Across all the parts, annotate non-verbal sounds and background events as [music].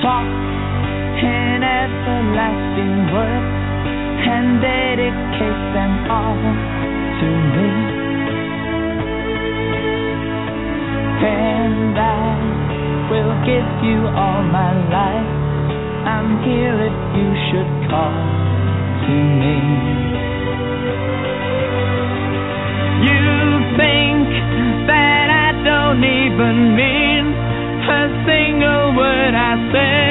Talk in everlasting words and dedicate them all to me. And I will give you all my life. I'm here if you should call to me. You think that I don't even mean a single I say.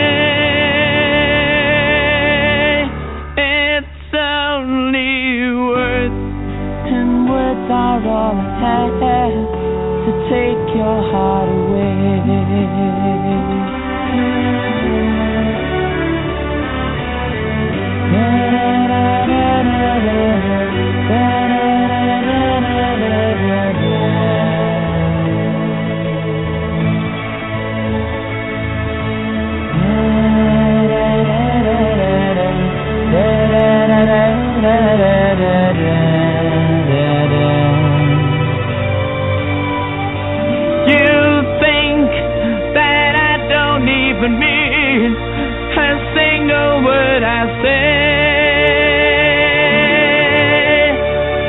A single word I say.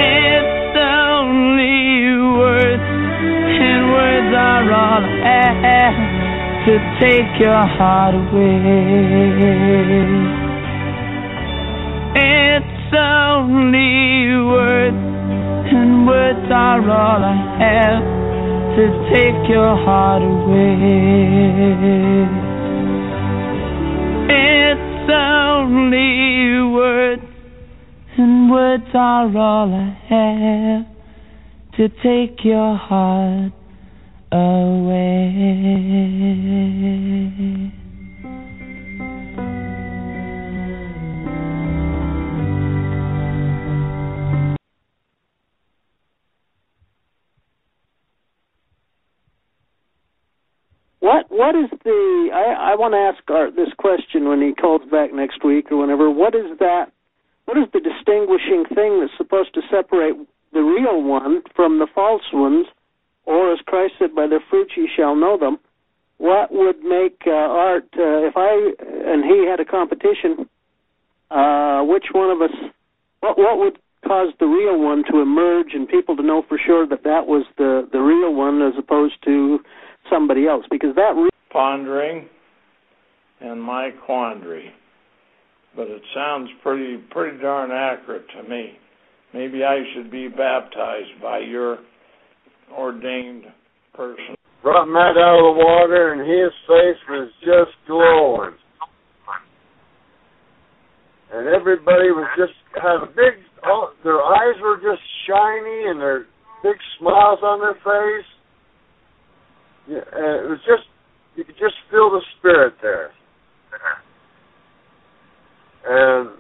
It's only words, and words are all I have to take your heart away. It's only words, and words are all I have to take your heart away. Words are all I have to take your heart away. What what is the? I I want to ask Art this question when he calls back next week or whenever. What is that? What is the distinguishing thing that's supposed to separate the real one from the false ones? Or as Christ said, "By their fruits ye shall know them." What would make uh, Art uh, if I and he had a competition? Uh, which one of us? What what would cause the real one to emerge and people to know for sure that that was the the real one as opposed to somebody else? Because that re- pondering and my quandary. But it sounds pretty pretty darn accurate to me. Maybe I should be baptized by your ordained person. Brought Matt out of the water, and his face was just glowing. And everybody was just had a big. Oh, their eyes were just shiny, and their big smiles on their face. Yeah, and it was just you could just feel the spirit there. And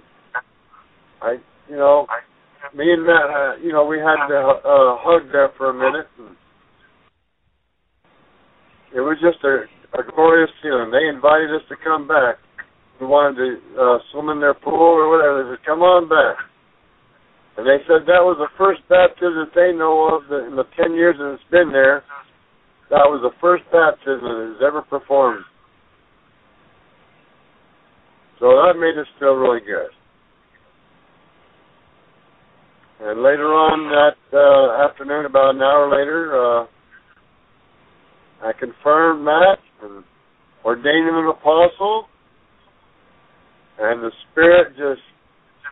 I, you know, me and Matt, uh, you know, we had to uh, hug there for a minute. And it was just a, a glorious feeling. They invited us to come back. We wanted to uh, swim in their pool or whatever. They said, "Come on back." And they said that was the first baptism that they know of in the ten years that it's been there. That was the first baptism that has ever performed. So that made us feel really good. And later on that uh, afternoon, about an hour later, uh, I confirmed Matt and ordained him an apostle, and the Spirit just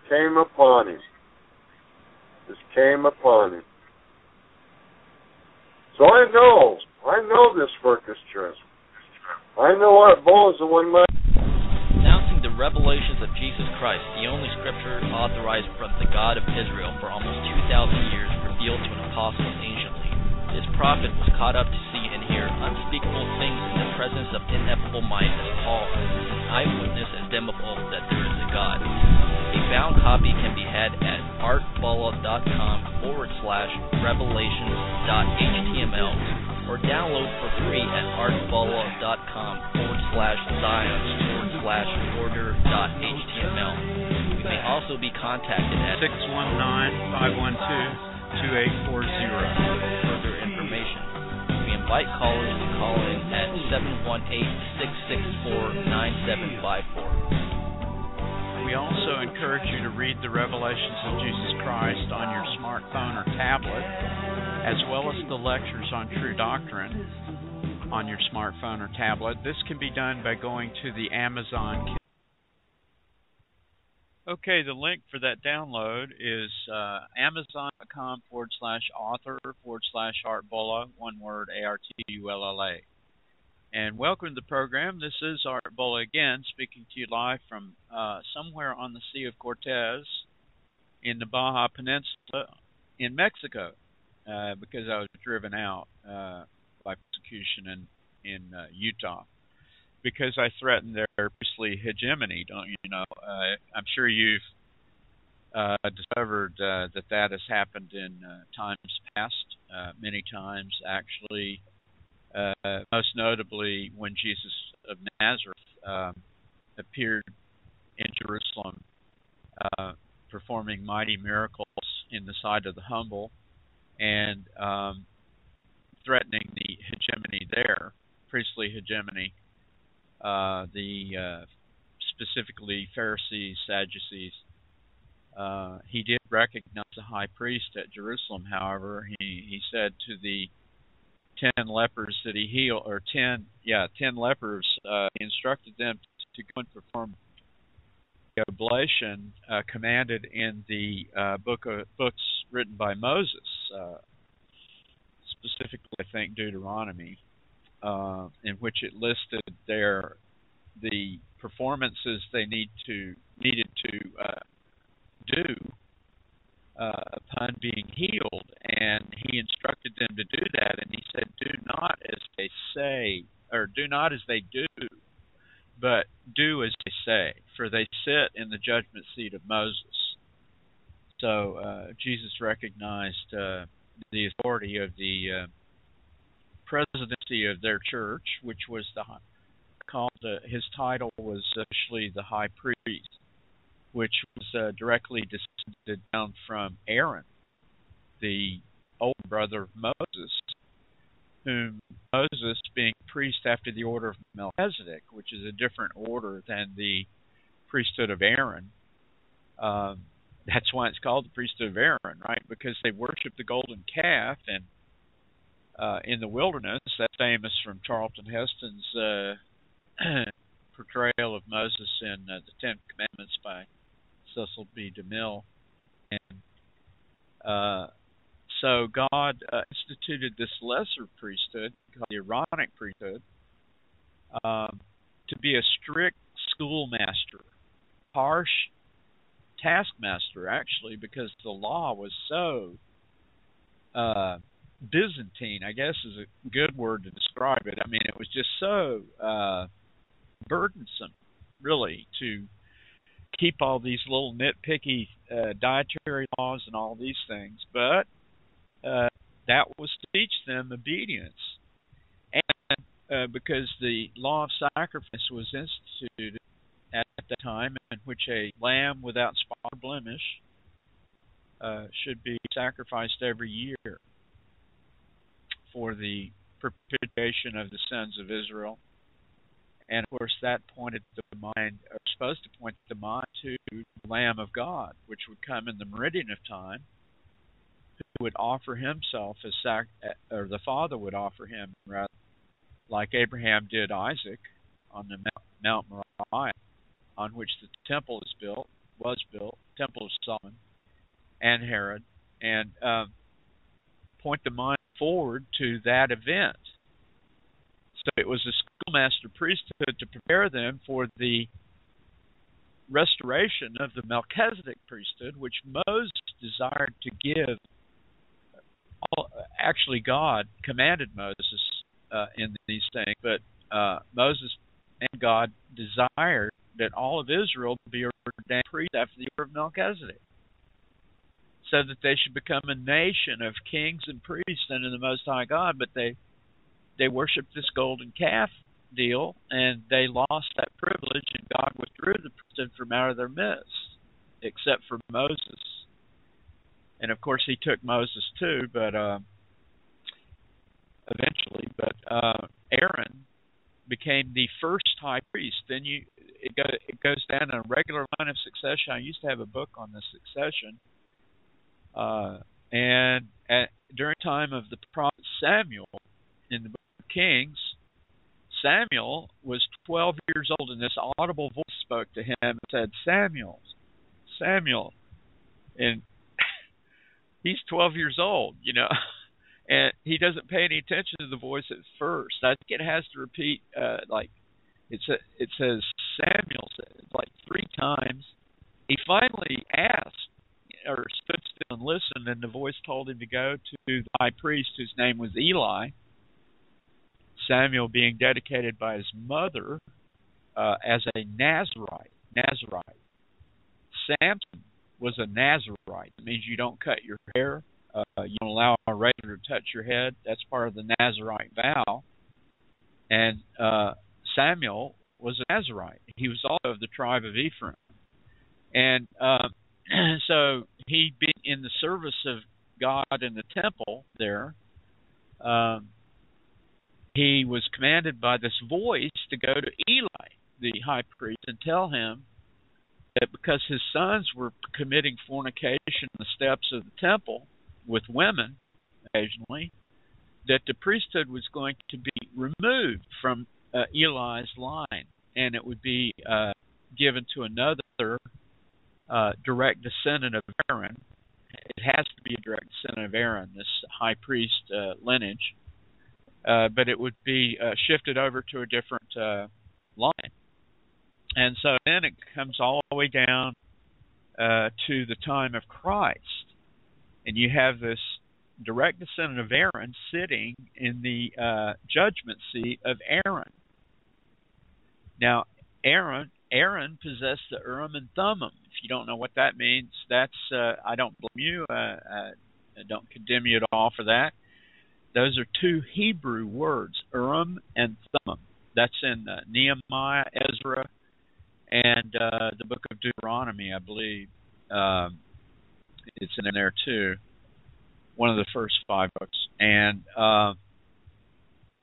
came upon him. Just came upon him. So I know, I know this work is true. I know Art Bull is the one man. Revelations of Jesus Christ, the only scripture authorized from the God of Israel for almost 2,000 years, revealed to an apostle anciently. This prophet was caught up to see and hear unspeakable things in the presence of ineffable mind as Paul, an eyewitness as Demopol, that there is a God. A bound copy can be had at artbulla.com forward slash revelations.html or download for free at artbulla.com forward slash zions forward slash order.html. You may also be contacted at 619-512-2840 for further information. We invite callers to call in at 718-664-9754. We also encourage you to read the Revelations of Jesus Christ on your smartphone or tablet, as well as the lectures on true doctrine on your smartphone or tablet. This can be done by going to the Amazon. Okay, the link for that download is uh, amazon.com forward slash author forward slash Artbulla, one word, A R T U L L A. And welcome to the program. This is Art Bulla again, speaking to you live from uh, somewhere on the Sea of Cortez in the Baja Peninsula in Mexico, uh, because I was driven out uh, by persecution in in uh, Utah because I threatened their priestly hegemony. Don't you know? Uh, I'm sure you've uh, discovered uh, that that has happened in uh, times past, uh, many times actually. Uh, most notably, when Jesus of Nazareth um, appeared in Jerusalem, uh, performing mighty miracles in the sight of the humble, and um, threatening the hegemony there, priestly hegemony uh, the uh, specifically Pharisees, Sadducees. Uh, he did recognize the high priest at Jerusalem. However, he he said to the ten lepers that he healed, or ten yeah ten lepers, uh, he instructed them to go and perform the oblation uh, commanded in the uh, book of books written by Moses, uh, specifically I think Deuteronomy uh, in which it listed there the performances they need to needed to uh, do uh, upon being healed, and he instructed them to do that, and he said, "Do not as they say, or do not as they do, but do as they say, for they sit in the judgment seat of Moses." So uh, Jesus recognized uh, the authority of the uh, presidency of their church, which was the called uh, his title was actually the high priest, which was uh, directly descended down from Aaron, the older brother of Moses, whom Moses, being priest after the order of Melchizedek, which is a different order than the priesthood of Aaron. Um, that's why it's called the priesthood of Aaron, right? Because they worshiped the golden calf and uh, in the wilderness. That's famous from Charlton Heston's uh, [clears throat] portrayal of Moses in uh, the Ten Commandments by Cecil B. DeMille. And uh, so God uh, instituted this lesser priesthood, called the Aaronic priesthood, um, to be a strict schoolmaster, harsh taskmaster, actually, because the law was so uh, Byzantine, I guess is a good word to describe it. I mean, it was just so uh, burdensome, really, to keep all these little nitpicky uh, dietary laws and all these things. But uh, that was to teach them obedience. And uh, because the law of sacrifice was instituted at that time, in which a lamb without spot or blemish uh, should be sacrificed every year for the propitiation of the sons of Israel. And of course, that pointed the mind, or supposed to point the mind to the Lamb of God, which would come in the meridian of time, who would offer himself as sac, or the Father would offer him, rather, like Abraham did Isaac on the Mount Moriah, on which the temple is built, was built, temple of Solomon, and Herod, and um, point the mind forward to that event. So it was a schoolmaster priesthood to prepare them for the restoration of the Melchizedek priesthood, which Moses desired to give. All, actually, God commanded Moses uh, in these things, but uh, Moses and God desired that all of Israel be ordained priests after the order of Melchizedek, so that they should become a nation of kings and priests under the Most High God. But they they worshipped this golden calf deal, and they lost that privilege, and God withdrew the priesthood from out of their midst, except for Moses. And of course, He took Moses too, but uh, eventually. But uh, Aaron became the first high priest. Then you it, go, it goes down in a regular line of succession. I used to have a book on the succession, uh, and at, during time of the prophet Samuel in the book of Kings, Samuel was 12 years old, and this audible voice spoke to him and said, "Samuel, Samuel," and [laughs] he's 12 years old, you know. [laughs] and he doesn't pay any attention to the voice at first. I think it has to repeat uh, like it's a, it says Samuel said, like three times. He finally asked or stood still and listened, and the voice told him to go to the high priest, whose name was Eli. Samuel being dedicated by his mother uh, as a Nazarite. Nazarite. Samson was a Nazarite. It means you don't cut your hair uh, you don't allow a razor to touch your head. That's part of the Nazarite vow. And uh, Samuel was a Nazarite. He was also of the tribe of Ephraim. And uh, [clears throat] so he'd been in the service of God in the temple there, um, he was commanded by this voice to go to Eli, the high priest, and tell him that because his sons were committing fornication in the steps of the temple, with women occasionally that the priesthood was going to be removed from uh, Eli's line and it would be uh, given to another uh, direct descendant of Aaron. It has to be a direct descendant of Aaron, this high priest uh, lineage, uh, but it would be uh, shifted over to a different line. And so then it comes all the way down to the time of Christ and you have this direct descendant of Aaron sitting in the uh, judgment seat of Aaron. Now, Aaron Aaron possessed the Urim and Thummim. If you don't know what that means, that's uh, I don't blame you. Uh, I don't condemn you at all for that. Those are two Hebrew words, Urim and Thummim. That's in uh, Nehemiah, Ezra, and uh, the book of Deuteronomy, I believe. Um, it's in there too. One of the first five books, and uh,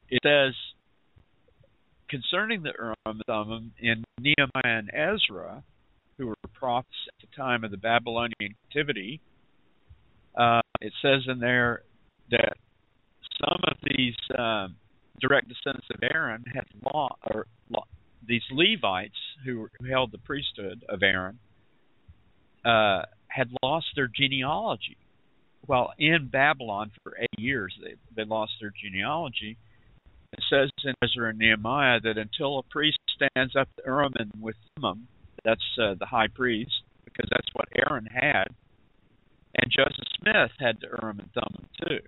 it says concerning the Urim Thummim in Nehemiah and Ezra, who were prophets at the time of the Babylonian captivity. Uh, it says in there that some of these um, direct descendants of Aaron had law, or law, these Levites who, who held the priesthood of Aaron uh, had lost their genealogy. Well, in Babylon for eight years, they, they lost their genealogy. It says in Ezra and Nehemiah that until a priest stands up to Urim and with Thummim, that's uh, the high priest, because that's what Aaron had, and Joseph Smith had the Urim and Thummim too.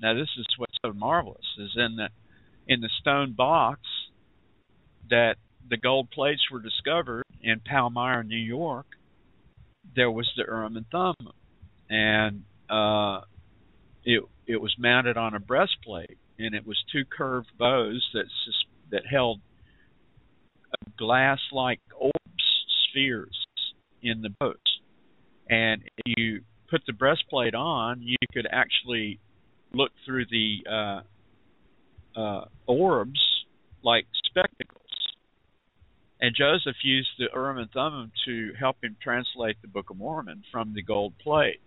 Now, this is what's so marvelous is in the in the stone box that the gold plates were discovered in Palmyra, New York there was the Urim and Thummim, and uh, it it was mounted on a breastplate, and it was two curved bows that that held glass-like orbs, spheres in the bows, and if you put the breastplate on, you could actually look through the uh, uh, orbs like spectacles. And Joseph used the Urim and Thummim to help him translate the Book of Mormon from the gold plates.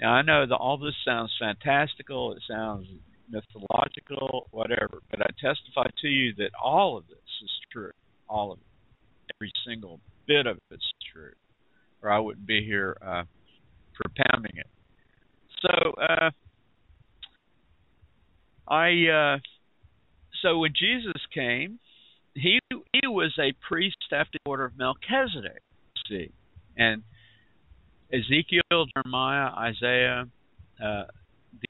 Now I know that all this sounds fantastical, it sounds mythological, whatever, but I testify to you that all of this is true. All of it. Every single bit of it's true. Or I wouldn't be here uh, propounding it. So uh, I uh, so when Jesus came, he he was a priest after the order of Melchizedek. See, and Ezekiel, Jeremiah, Isaiah, uh,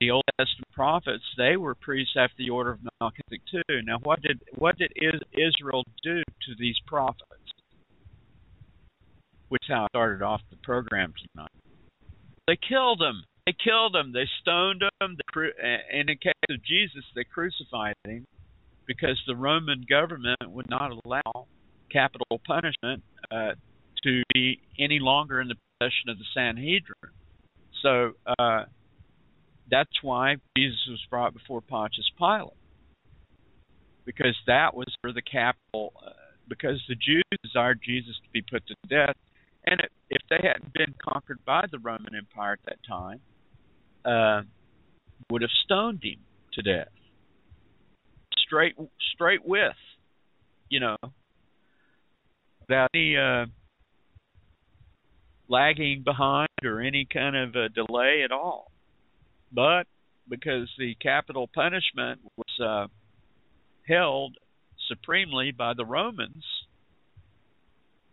the Old Testament prophets, they were priests after the order of Melchizedek too. Now, what did what did Israel do to these prophets? Which is how I started off the program tonight. They killed them. They killed them. They stoned them. They, and in the case of Jesus, they crucified him because the Roman government would not allow capital punishment uh, to be any longer in the possession of the Sanhedrin. So uh, that's why Jesus was brought before Pontius Pilate, because that was for the capital. Uh, because the Jews desired Jesus to be put to death, and if they hadn't been conquered by the Roman Empire at that time, uh, would have stoned him to death, straight straight with, you know, without any uh, lagging behind or any kind of a delay at all. But because the capital punishment was uh, held supremely by the Romans,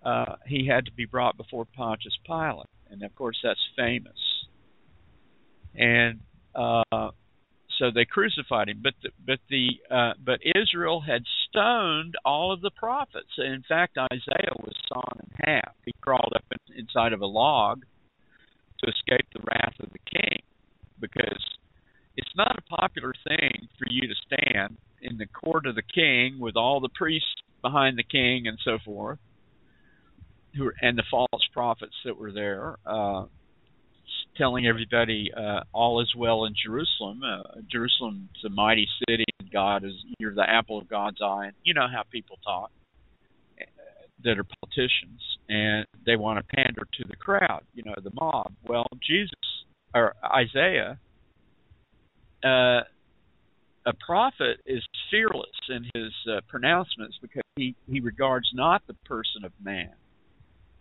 uh, he had to be brought before Pontius Pilate, and of course that's famous. And uh, so they crucified him. But the, but the uh, but Israel had stoned all of the prophets. In fact, Isaiah was sawn in half. He crawled up in, inside of a log to escape the wrath of the king, because it's not a popular thing for you to stand in the court of the king with all the priests behind the king and so forth, who and the false prophets that were there. Uh, telling everybody uh, all is well in Jerusalem. Uh, Jerusalem's a mighty city, and God is you're the apple of God's eye. And you know how people talk uh, that are politicians, and they want to pander to the crowd, you know, the mob. Well, Jesus or Isaiah, uh, a prophet is fearless in his uh, pronouncements because he he regards not the person of man,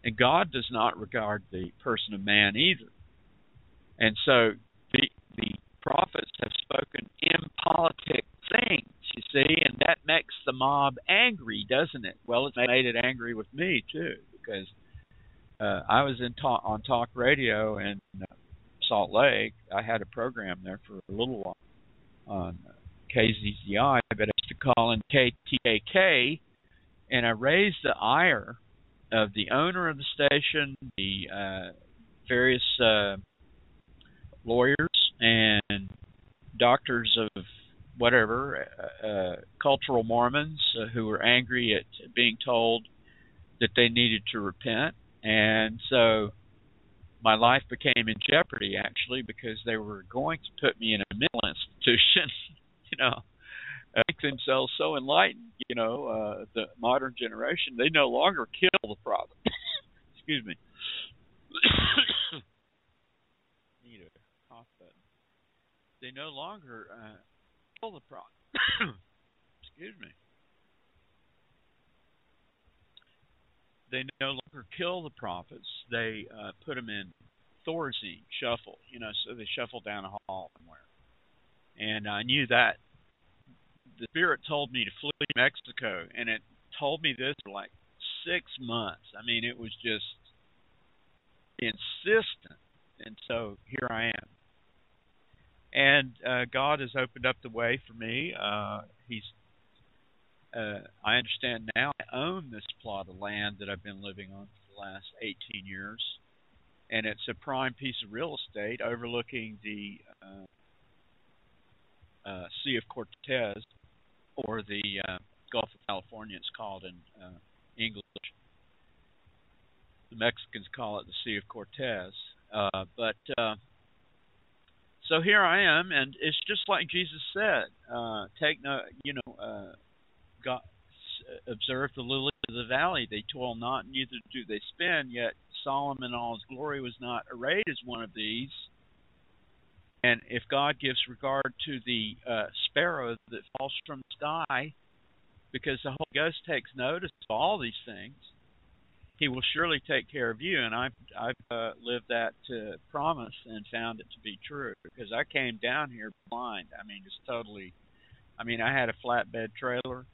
and God does not regard the person of man either. And so the the prophets have spoken impolitic things, you see, and that makes the mob angry, doesn't it? Well, it made it angry with me too, because uh, I was in talk on talk radio in uh, Salt Lake. I had a program there for a little while on KZZI, but I used to call in KTAK, and I raised the ire of the owner of the station, the uh, various uh, lawyers and doctors of whatever, uh, uh, cultural Mormons uh, who were angry at being told that they needed to repent. And so my life became in jeopardy actually because they were going to put me in a mental institution, [laughs] you know. Make themselves so enlightened, you know, uh, the modern generation, they no longer kill the problem. [laughs] Excuse me. [coughs] Need a cough button. they no longer uh, kill the prophet. [coughs] Excuse me. They no longer kill the prophets. They uh, put them in Thorazine, shuffle, you know, so they shuffle down a hall somewhere. And I knew that. The Spirit told me to flee Mexico, and it told me this for like six months. I mean, it was just insistent. And so here I am and uh, God has opened up the way for me. Uh, he's uh, I understand now I own this plot of land that I've been living on for the last 18 years, and it's a prime piece of real estate overlooking the uh, uh, Sea of Cortez, or the uh, Gulf of California. It's called in uh, English. The Mexicans call it the Sea of Cortez, uh, but so here I am, and it's just like Jesus said: "Take no, you know, God, observe the lilies of the valley; they toil not, neither do they spin. Yet Solomon, in all his glory, was not arrayed as one of these." And if God gives regard to the uh, sparrow that falls from the sky, because the Holy Ghost takes notice of all these things, he will surely take care of you. And I've I've uh, lived that uh, promise and found it to be true because I came down here blind. I mean, just totally I mean, I had a flatbed trailer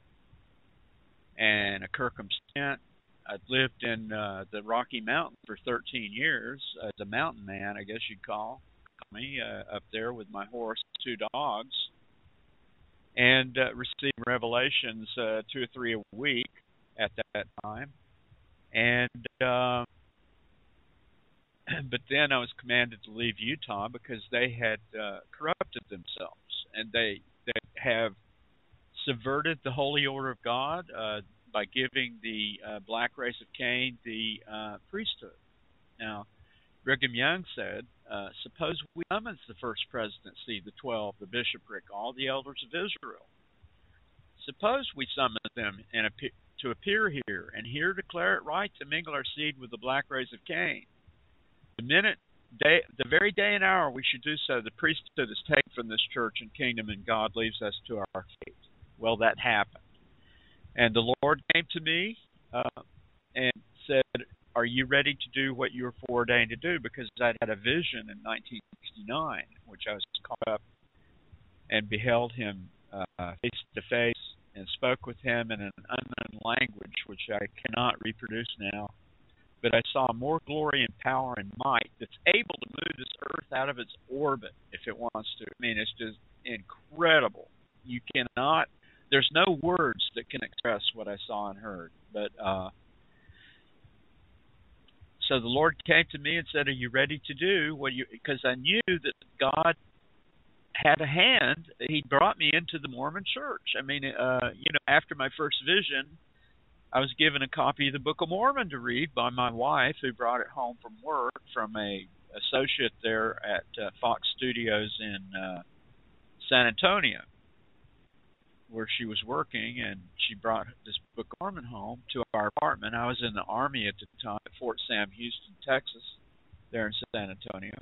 and a Kirkham tent. I'd lived in uh, the Rocky Mountains for 13 years as a mountain man, I guess you'd call me, uh, up there with my horse, two dogs, and uh, received revelations uh, two or three a week at that time. And uh, [clears throat] but then I was commanded to leave Utah because they had uh, corrupted themselves and they they have subverted the holy order of God uh, by giving the uh, black race of Cain the uh, priesthood. Now, Brigham Young said, uh, "Suppose we summons the first presidency, the twelve, the bishopric, all the elders of Israel. Suppose we summon them and appear, to appear here, and here declare it right to mingle our seed with the black race of Cain. The minute, day, the very day and hour we should do so, the priesthood is taken from this church and kingdom, and God leaves us to our fate. Well, that happened, and the Lord came to me uh, and said, "Are you ready to do what you were foreordained to do?" Because I had a vision in 1969, which I was caught up and beheld Him uh, face to face and spoke with him in an unknown language which I cannot reproduce now. But I saw more glory and power and might that's able to move this earth out of its orbit if it wants to. I mean, it's just incredible. You cannot, there's no words that can express what I saw and heard. But, uh, so the Lord came to me and said, Are you ready to do what you, because I knew that God had a hand. He brought me into the Mormon Church. I mean, uh, you know, after my first vision, I was given a copy of the Book of Mormon to read by my wife, who brought it home from work from a associate there at uh, Fox Studios in uh, San Antonio, where she was working, and she brought this Book Mormon home to our apartment. I was in the army at the time at Fort Sam Houston, Texas, there in San Antonio,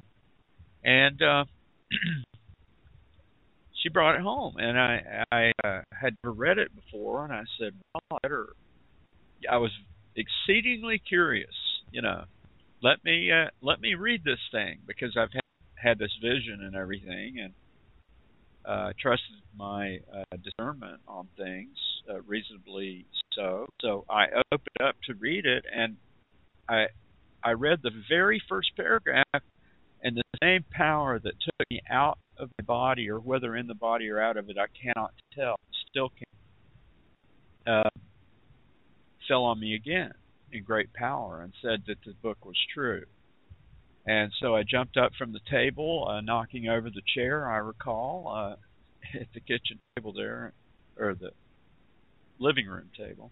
and. uh [clears throat] she brought it home, and I I uh, had never read it before, and I said, well, I better. I was exceedingly curious, you know. Let me uh, let me read this thing because I've had, had this vision and everything, and uh, trusted my uh, discernment on things uh, reasonably so. So I opened up to read it, and I I read the very first paragraph, and the same power that took me out of my body, or whether in the body or out of it, I cannot tell. Still can uh, fell on me again in great power and said that the book was true. And so I jumped up from the table, uh, knocking over the chair. I recall uh, [laughs] at the kitchen table there, or the living room table.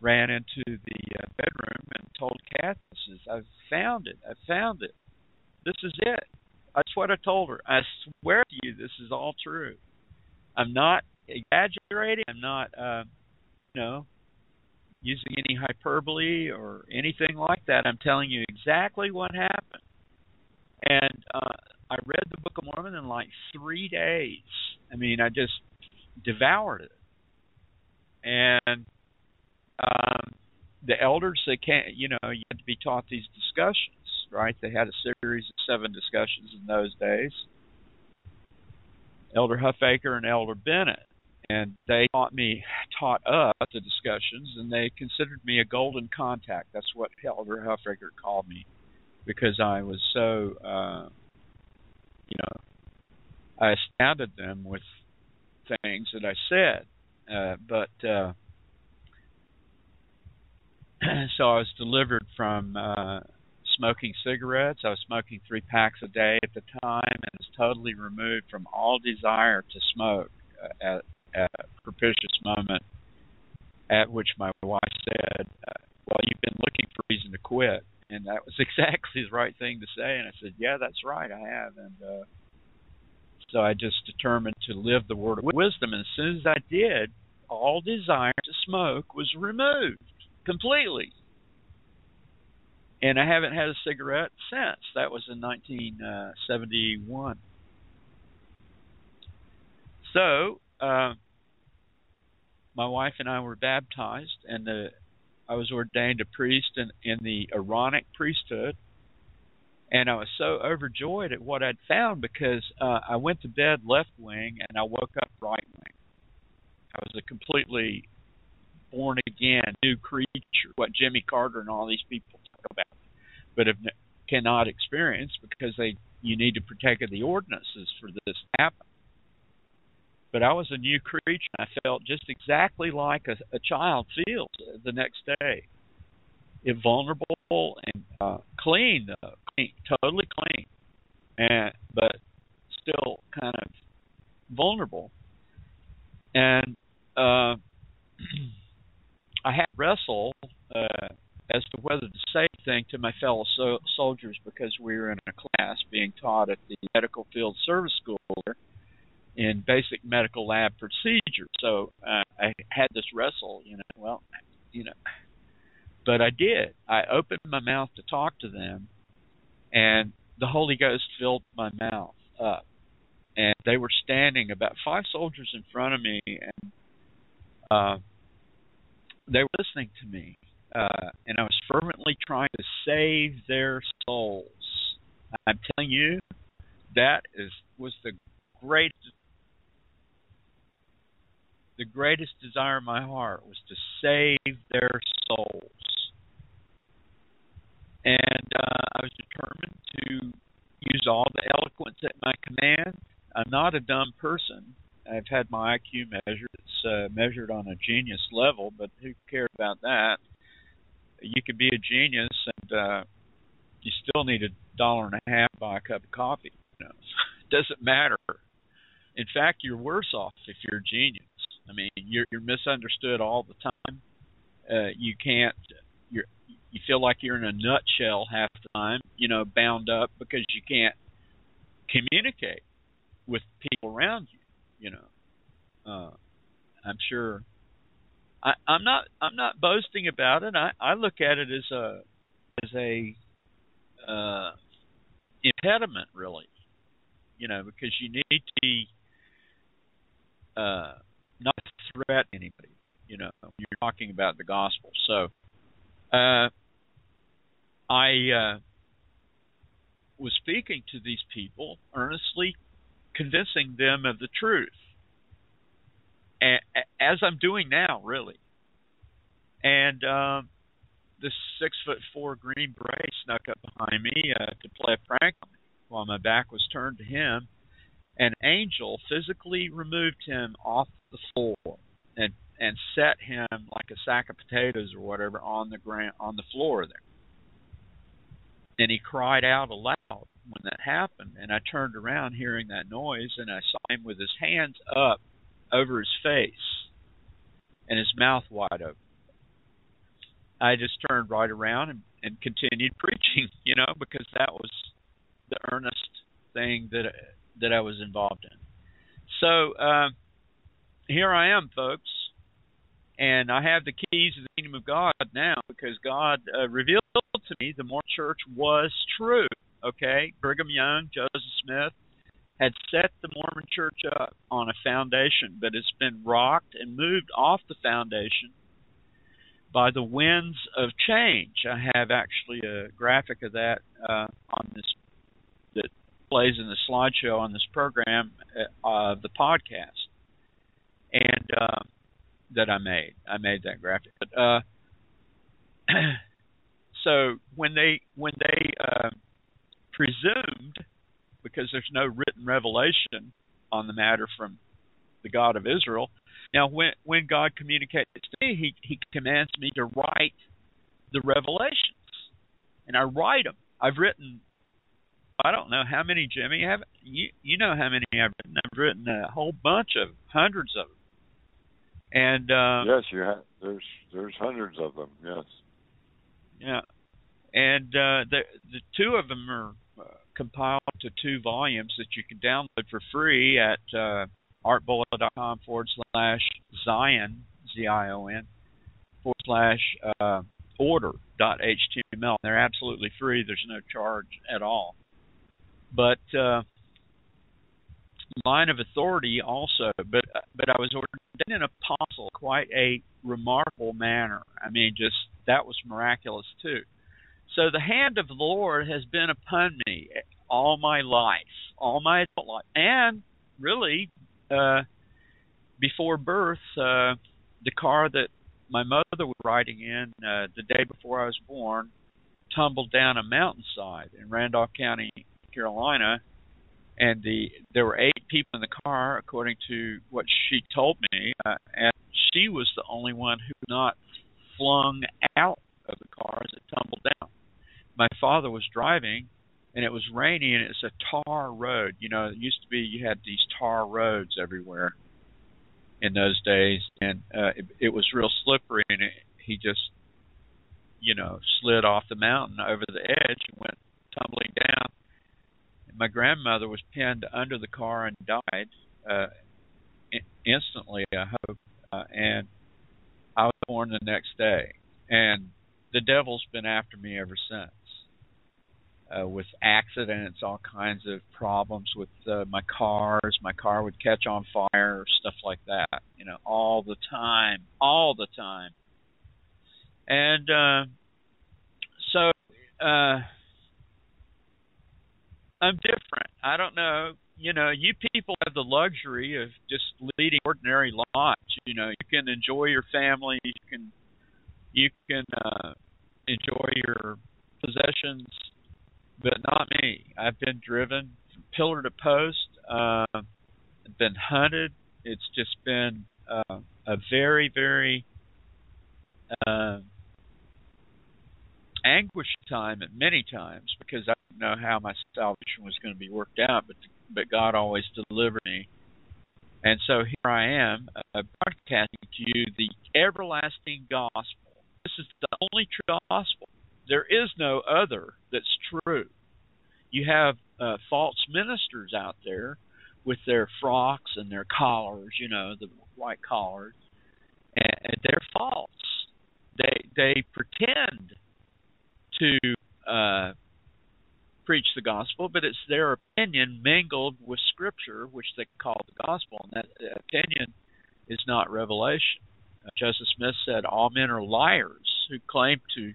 Ran into the uh, bedroom and told Kathy, "I've found it. I've found it. This is it." That's what I told her. I swear to you, this is all true. I'm not exaggerating. I'm not, uh, you know, using any hyperbole or anything like that. I'm telling you exactly what happened. And uh, I read the Book of Mormon in like three days. I mean, I just devoured it. And um, the elders, they can't, you know, you had to be taught these discussions right? They had a series of seven discussions in those days. Elder Huffaker and Elder Bennett, and they taught me, taught us the discussions, and they considered me a golden contact. That's what Elder Huffaker called me, because I was so, uh, you know, I astounded them with things that I said. Uh, but uh, [clears throat] so I was delivered from uh, smoking cigarettes. I was smoking three packs a day at the time and was totally removed from all desire to smoke at, at a propitious moment at which my wife said, uh, Well, you've been looking for a reason to quit. And that was [laughs] exactly the right thing to say. And I said, Yeah, that's right, I have. And uh, so I just determined to live the word of wisdom. And as soon as I did, all desire to smoke was removed completely and I haven't had a cigarette since. That was in 1971. So, uh, my wife and I were baptized, and the, I was ordained a priest in, in the Aaronic priesthood. And I was so overjoyed at what I'd found because uh, I went to bed left wing and I woke up right wing. I was a completely born again new creature, what Jimmy Carter and all these people talk about, but have, cannot experience because they you need to protect the ordinances for this to happen. But I was a new creature. I felt just exactly like a, a child feels the next day. It vulnerable and uh, clean, uh, clean, totally clean, and but still kind of vulnerable. And uh, [clears throat] I had to wrestle uh, as to whether to say anything to my fellow so- soldiers because we were in a class being taught at the medical field service school in basic medical lab procedures. So uh, I had this wrestle, you know. Well, you know, but I did. I opened my mouth to talk to them, and the Holy Ghost filled my mouth up. And they were standing about five soldiers in front of me, and uh, they were listening to me, uh, and I was fervently trying to save their souls. I'm telling you, that is was the greatest the greatest desire in my heart was to save their souls. And uh, I was determined to use all the eloquence at my command. I'm not a dumb person. I've had my IQ measured. It's uh, measured on a genius level, but who cares about that? You could be a genius, and uh, you still need a dollar and a half to buy a cup of coffee. You know, it doesn't matter. In fact, you're worse off if you're a genius. I mean, you're you're misunderstood all the time. Uh, you can't. You're you feel like you're in a nutshell half the time. You know, bound up because you can't communicate with people around you you know. Uh, I'm sure. I, I'm not. I'm not boasting about it. I, I look at it as a as a uh, impediment, really. You know, because you need to be uh, not to threat anybody. You know, you're talking about the gospel. So, uh, I uh, was speaking to these people earnestly convincing them of the truth. As I'm doing now, really. And um, this six foot four Green Beret snuck up behind me uh, to play a prank on me while my back was turned to him. An angel physically removed him off the floor and and set him like a sack of potatoes or whatever on the ground on the floor there. And he cried out aloud when that happened. And I turned around hearing that noise, and I saw him with his hands up over his face and his mouth wide open. I just turned right around and, and continued [laughs] preaching, you know, because that was the earnest thing that that I was involved in. So uh, here I am, folks, and I have the keys of the kingdom of God now because God uh, revealed to me the Mormon Church was true. Okay, Brigham Young, Joseph Smith had set the Mormon Church up on a foundation, but it's been rocked and moved off the foundation by the winds of change. I have actually a graphic of that uh, on this plays in the slideshow on this program uh, of the podcast, and uh, that I made. I made that graphic. But, uh, [clears throat] so when they when they uh, presumed, because there's no written revelation on the matter from the God of Israel. Now, when when God communicates to me, He He commands me to write the revelations, and I write them. I've written. I don't know how many, Jimmy. Have you? You know how many I've written? I've written a whole bunch of hundreds of them. And uh, yes, you have. There's there's hundreds of them. Yes. Yeah, and uh, the the two of them are compiled to two volumes that you can download for free at uh, artbulla.com forward slash Zion, Z I O N, forward slash uh, order.html. They're absolutely free, there's no charge at all. But uh, line of authority also, but but I was ordained an apostle quite a remarkable manner. I mean, just that was miraculous too. So the hand of the Lord has been upon me all my life, all my adult life, and really uh, before birth, uh, the car that my mother was riding in uh, the day before I was born tumbled down a mountainside in Randolph County, Carolina, and the there were eight people in the car, according to what she told me, uh, and she was the only one who not flung out of the car as it tumbled down. My father was driving, and it was rainy, and it's a tar road. You know, it used to be you had these tar roads everywhere in those days, and uh, it, it was real slippery, and it, he just, you know, slid off the mountain over the edge and went tumbling down. My grandmother was pinned under the car and died uh, instantly. I hope, uh, and I was born the next day, and the devil's been after me ever since. Uh, with accidents, all kinds of problems with uh, my cars. My car would catch on fire, stuff like that. You know, all the time, all the time. And uh, so uh, I'm different. I don't know. You know, you people have the luxury of just leading ordinary lives. You know, you can enjoy your family. You can you can uh, enjoy your possessions, but not me. I've been driven from pillar to post. Uh, been hunted. It's just been uh, a very, very uh, anguish time at many times because I didn't know how my salvation was going to be worked out, but but God always delivered me. And so here I am, uh, broadcasting to you the everlasting gospel. This is the only true gospel. There is no other that's true. You have uh, false ministers out there with their frocks and their collars, you know, the white collars, and, and they're false. They they pretend to uh, preach the gospel, but it's their opinion mingled with Scripture, which they call the gospel, and that opinion is not revelation. Uh, Joseph Smith said, All men are liars who claim to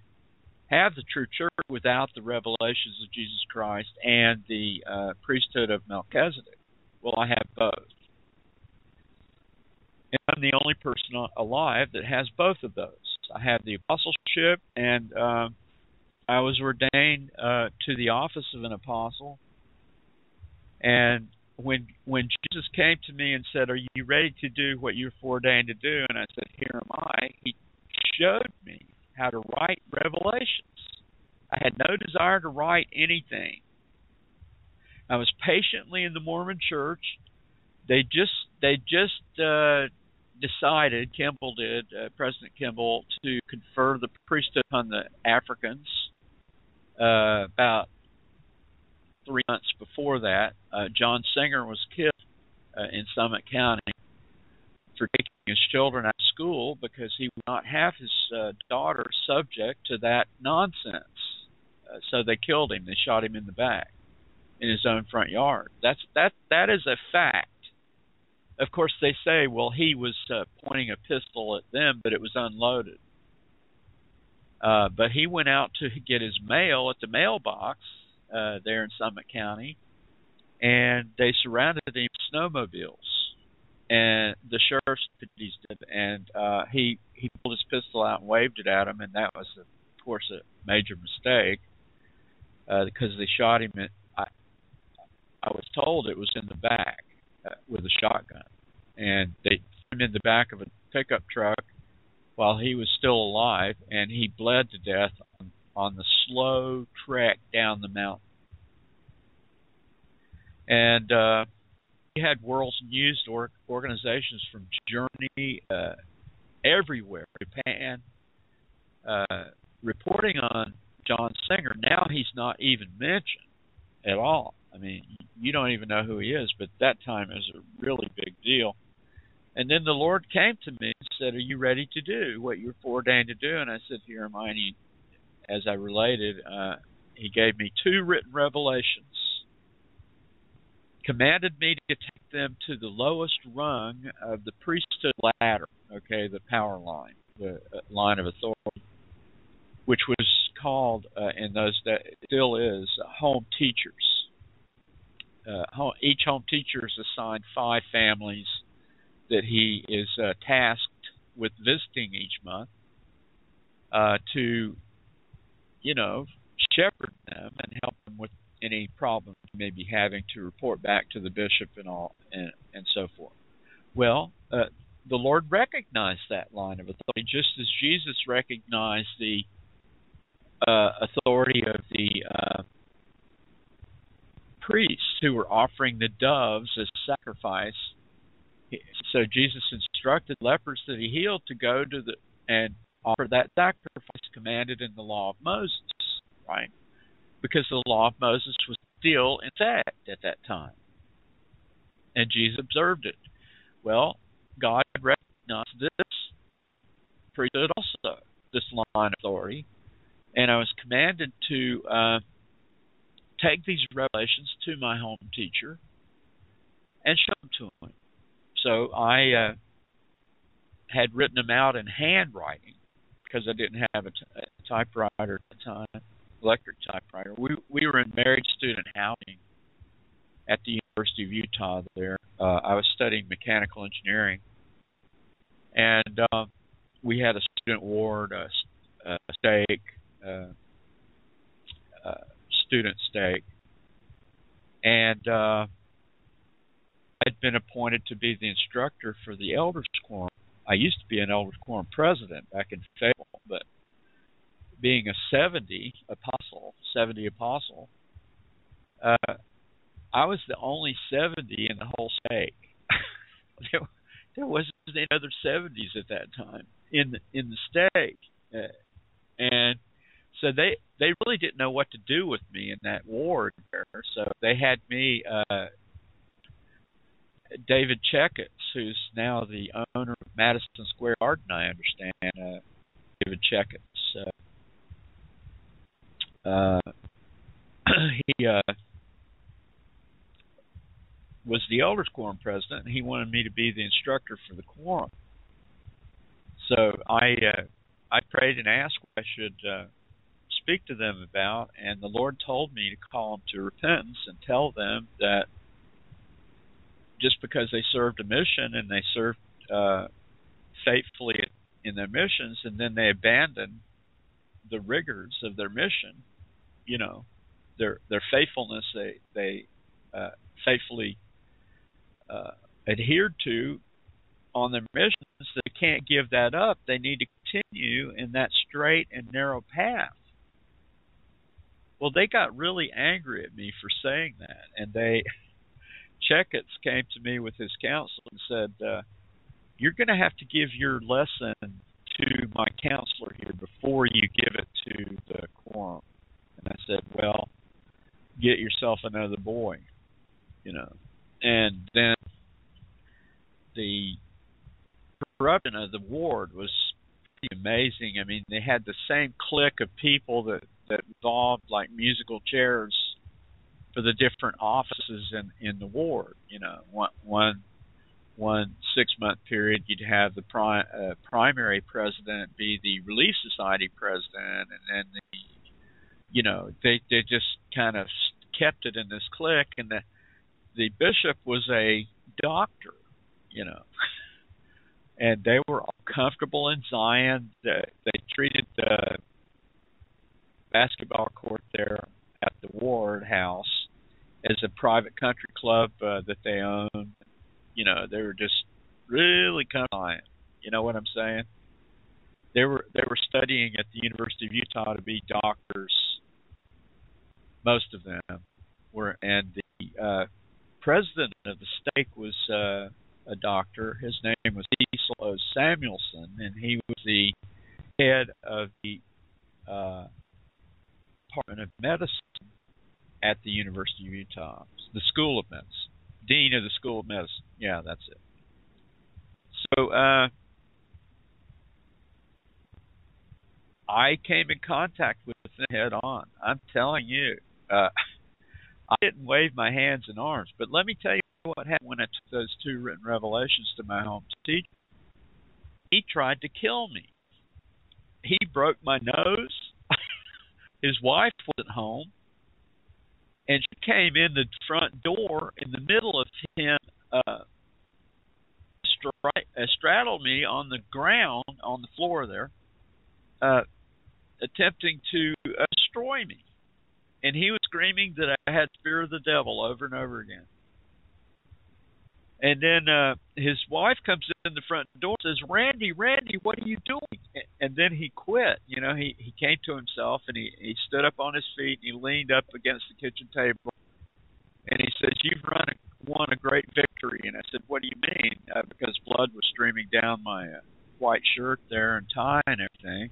have the true church without the revelations of Jesus Christ and the uh, priesthood of Melchizedek. Well, I have both. And I'm the only person alive that has both of those. I have the apostleship and. Uh, I was ordained uh, to the office of an apostle, and when when Jesus came to me and said, "Are you ready to do what you're foreordained to do?" and I said, "Here am I," he showed me how to write revelations. I had no desire to write anything. I was patiently in the Mormon Church. They just they just uh, decided, Kimball did, uh, President Kimball, to confer the priesthood on the Africans uh, about three months before that, uh, John Singer was killed uh, in Summit County for taking his children out of school because he would not have his uh, daughter subject to that nonsense. Uh, so they killed him. They shot him in the back in his own front yard. That's that that is a fact. Of course, they say, well, he was uh, pointing a pistol at them, but it was unloaded. Uh, but he went out to get his mail at the mailbox uh, there in Summit County, and they surrounded him with snowmobiles. And the sheriff's deputies did, and uh, he he pulled his pistol out and waved it at him, and that was, of course, a major mistake uh, because they shot him. At, I I was told it was in the back uh, with a shotgun, and they threw him in the back of a pickup truck while he was still alive, and he bled to death on, on the slow trek down the mountain. And uh, he had world's news or- organizations from Germany, uh, everywhere, Japan, uh, reporting on John Singer. Now he's not even mentioned at all. I mean, you don't even know who he is, but that time it was a really big deal. And then the Lord came to me and said, Are you ready to do what you're foreordained to do? And I said. And he, as I related, uh, he gave me two written revelations, commanded me to take them to the lowest rung of the priesthood ladder, okay, the power line, the uh, line of authority, which was called uh, in those days, still is, uh, home teachers. Uh, home, each home teacher is assigned five families that he is uh, tasked with visiting each month uh, to, you know, shepherd them and help them with any problems they may be having to report back to the bishop and all and and so forth. Well, uh, the Lord recognized that line of authority, just as Jesus recognized the uh, authority of the uh, priests who were offering the doves as sacrifice. So Jesus instructed lepers that he healed to go to the and offer that sacrifice commanded in the law of Moses, right? Because the law of Moses was still in effect at that time. And Jesus observed it. Well, God recognized this priesthood also, this line of authority, and I was commanded to uh, take these revelations to my home teacher and show them to him. So I uh, had written them out in handwriting because I didn't have a, t- a typewriter at the time, electric typewriter. We we were in married student housing at the University of Utah. There, uh, I was studying mechanical engineering, and uh, we had a student ward, a, a stake, uh, uh, student stake, and uh, I'd been appointed to be the instructor for the elders quorum. I used to be an elders quorum president back in Fable, but being a 70 apostle, 70 apostle, uh, I was the only 70 in the whole stake. [laughs] there, there wasn't any other 70s at that time in the, in the stake, uh, and so they they really didn't know what to do with me in that ward there. So they had me uh David Checketts, who's now the owner of Madison Square Garden, I understand. Uh, David Checketts. Uh, uh, [clears throat] he uh, was the elders quorum president, and he wanted me to be the instructor for the quorum. So I uh, I prayed and asked what I should uh, speak to them about, and the Lord told me to call them to repentance and tell them that just because they served a mission and they served uh, faithfully in their missions, and then they abandoned the rigors of their mission, you know, their their faithfulness, they they uh, faithfully uh, adhered to on their missions, they can't give that up. They need to continue in that straight and narrow path. Well, they got really angry at me for saying that, and they Checketts came to me with his counsel and said, uh, "You're going to have to give your lesson to my counselor here before you give it to the quorum." And I said, "Well, get yourself another boy, you know." And then the corruption of the ward was pretty amazing. I mean, they had the same clique of people that that involved like musical chairs for the different offices in in the ward. You know, one one one six month period you'd have the pri- uh, primary president be the Relief Society president, and then the you know they they just kind of kept it in this clique, and the the bishop was a doctor, you know. [laughs] and they were all comfortable in Zion. They, they treated the basketball court there at the Ward House as a private country club uh, that they own. You know, they were just really compliant. You know what I'm saying? They were they were studying at the University of Utah to be doctors. Most of them were, and the uh, president of the stake was uh, a doctor. His name was Cecil O. Samuelson, and he was the head of the uh, Department of Medicine at the University of Utah, the School of Medicine, Dean of the School of Medicine. Yeah, that's it. So uh, I came in contact with them head on. I'm telling you, uh, [laughs] I didn't wave my hands and arms, but let me tell you what happened when I took those two written revelations to my home teacher. He tried to kill me. He broke my nose. [laughs] His wife was at home and she came in the front door in the middle of him uh, uh, straddled me on the ground on the floor there, uh, attempting to uh, destroy me, and he was screaming that I had fear of the devil over and over again. And then uh, his wife comes in the front door and says, "Randy, Randy, what are you doing?" And then he quit. You know, he he came to himself and he he stood up on his feet and he leaned up against the kitchen table and he says, "You've run a, won a great victory." And I said, "What do you mean?" Uh, because blood was streaming down my uh, white shirt there and tie and everything.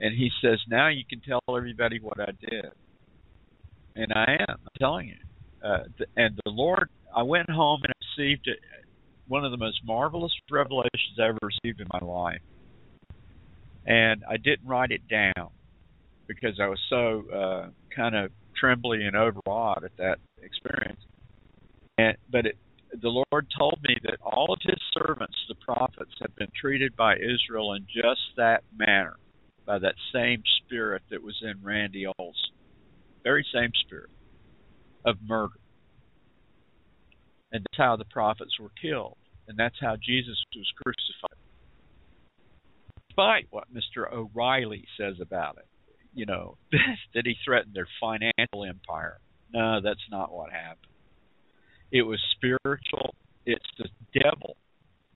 And he says, "Now you can tell everybody what I did." And I am. I'm telling you. Uh, th- and the Lord, I went home and received one of the most marvelous revelations I ever received in my life. And I didn't write it down because I was so uh, kind of trembly and overawed at that experience. And but it, the Lord told me that all of His servants, the prophets, have been treated by Israel in just that manner, by that same spirit that was in Randy Olson, very same spirit of murder. And that's how the prophets were killed, and that's how Jesus was crucified. Despite what Mr. O'Reilly says about it, you know, [laughs] that he threatened their financial empire. No, that's not what happened. It was spiritual. It's the devil.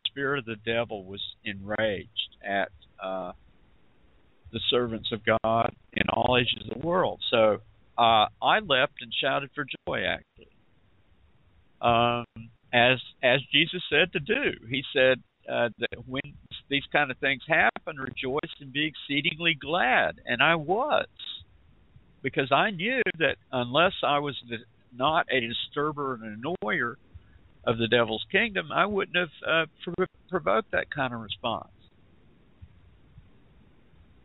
The spirit of the devil was enraged at uh, the servants of God in all ages of the world. So uh, I leapt and shouted for joy. Actually, um, as as Jesus said to do. He said uh, that when these kind of things happen, rejoice and be exceedingly glad. And I was, because I knew that unless I was the, not a disturber and annoyer of the devil's kingdom, I wouldn't have uh, prov- provoked that kind of response.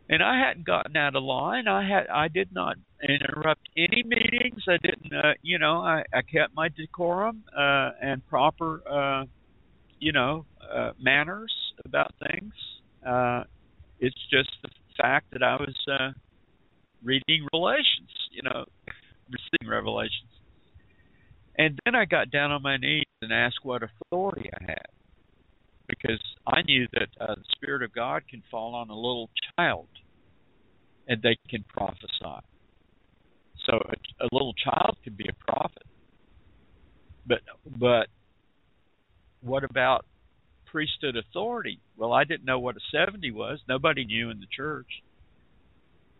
And I hadn't gotten out of line. I had I did not interrupt any meetings. I didn't, uh, you know, I, I kept my decorum uh, and proper, uh, you know, uh, manners about things. Uh, it's just the fact that I was uh, reading Revelations, you know, receiving Revelations. And then I got down on my knees and asked what authority I had. Because I knew that uh, the Spirit of God can fall on a little child and they can prophesy. So a, a little child can be a prophet. But but what about priesthood authority? Well, I didn't know what a 70 was. Nobody knew in the church.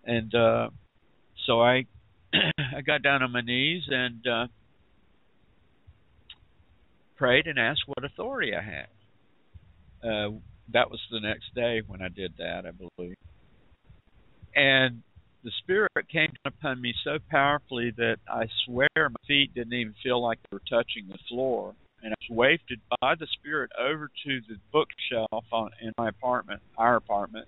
And uh so I [clears throat] I got down on my knees and uh prayed and asked what authority I had. Uh that was the next day when I did that, I believe. And the Spirit came upon me so powerfully that I swear my feet didn't even feel like they were touching the floor. And I was wafted by the Spirit over to the bookshelf on, in my apartment, our apartment,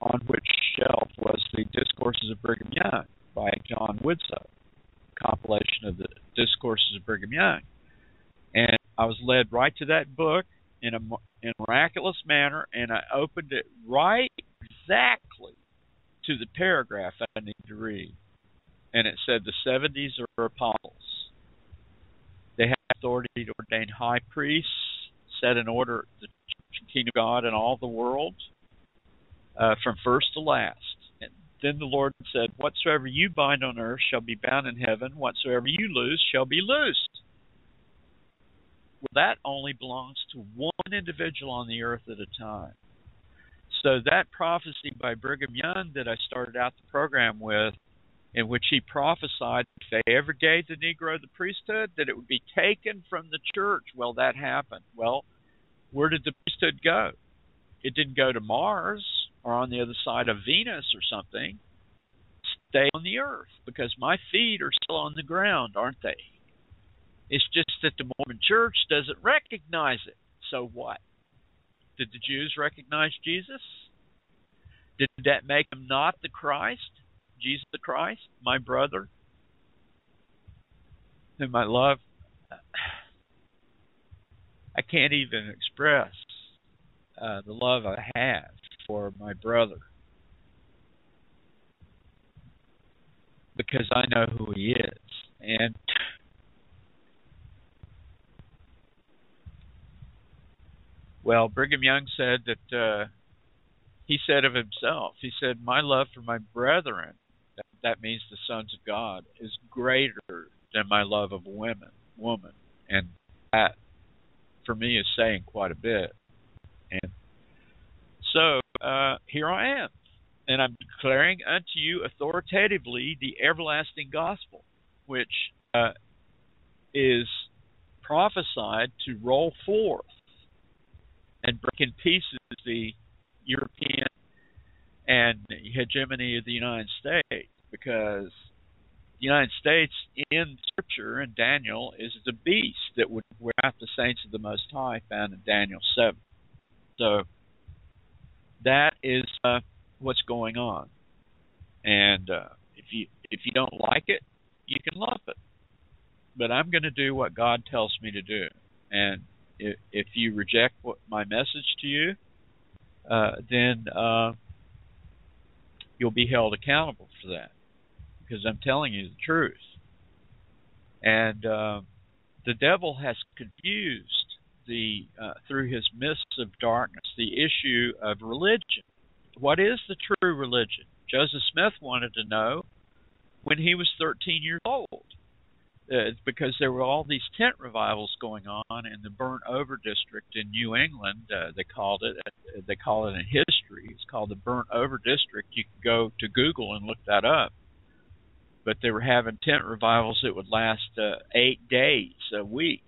on which shelf was the Discourses of Brigham Young by John Widtsoe, compilation of the Discourses of Brigham Young. And I was led right to that book in a, in a miraculous manner, and I opened it right exactly to the paragraph I need to read. And it said the 70s are apostles. They have authority to ordain high priests, set in order the kingdom of God in all the world, uh, from first to last. And then the Lord said, Whatsoever you bind on earth shall be bound in heaven, whatsoever you loose shall be loosed. Well, that only belongs to one individual on the earth at a time. So that prophecy by Brigham Young that I started out the program with, in which he prophesied if they ever gave the Negro the priesthood, that it would be taken from the church. Well, that happened. Well, where did the priesthood go? It didn't go to Mars or on the other side of Venus or something. Stay on the earth because my feet are still on the ground, aren't they? It's just that the Mormon church doesn't recognize it. So what? Did the Jews recognize Jesus? Did that make him not the Christ? Jesus the Christ, my brother, whom I love? I can't even express uh, the love I have for my brother because I know who he is. And Well, Brigham Young said that uh, he said of himself, he said, "My love for my brethren, that, that means the sons of God, is greater than my love of women, woman." And that, for me, is saying quite a bit. And so uh, here I am, and I'm declaring unto you authoritatively the everlasting gospel, which uh, is prophesied to roll forth and break in pieces the European and hegemony of the United States because the United States in Scripture and Daniel is the beast that would wear out the saints of the Most High found in Daniel 7. So that is uh, what's going on. And uh, if you if you don't like it, you can love it. But I'm going to do what God tells me to do. And if, if you reject what, my message to you, uh, then uh, you'll be held accountable for that because I'm telling you the truth. And uh, the devil has confused the uh, through his mists of darkness the issue of religion. What is the true religion? Joseph Smith wanted to know when he was 13 years old. Uh, because there were all these tent revivals going on in the burnt over district in New England. Uh, they called it. Uh, they call it in history. It's called the burnt over district. You can go to Google and look that up. But they were having tent revivals that would last uh, eight days a week.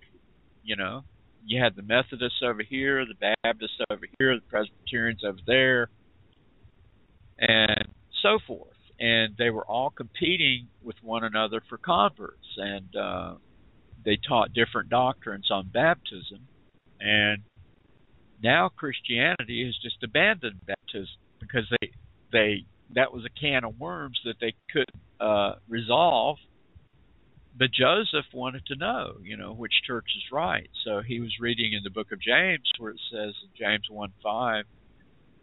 You know, you had the Methodists over here, the Baptists over here, the Presbyterians over there, and so forth and they were all competing with one another for converts. And uh, they taught different doctrines on baptism. And now Christianity has just abandoned baptism because they they that was a can of worms that they could uh, resolve. But Joseph wanted to know, you know, which church is right. So he was reading in the book of James where it says in James 1 5,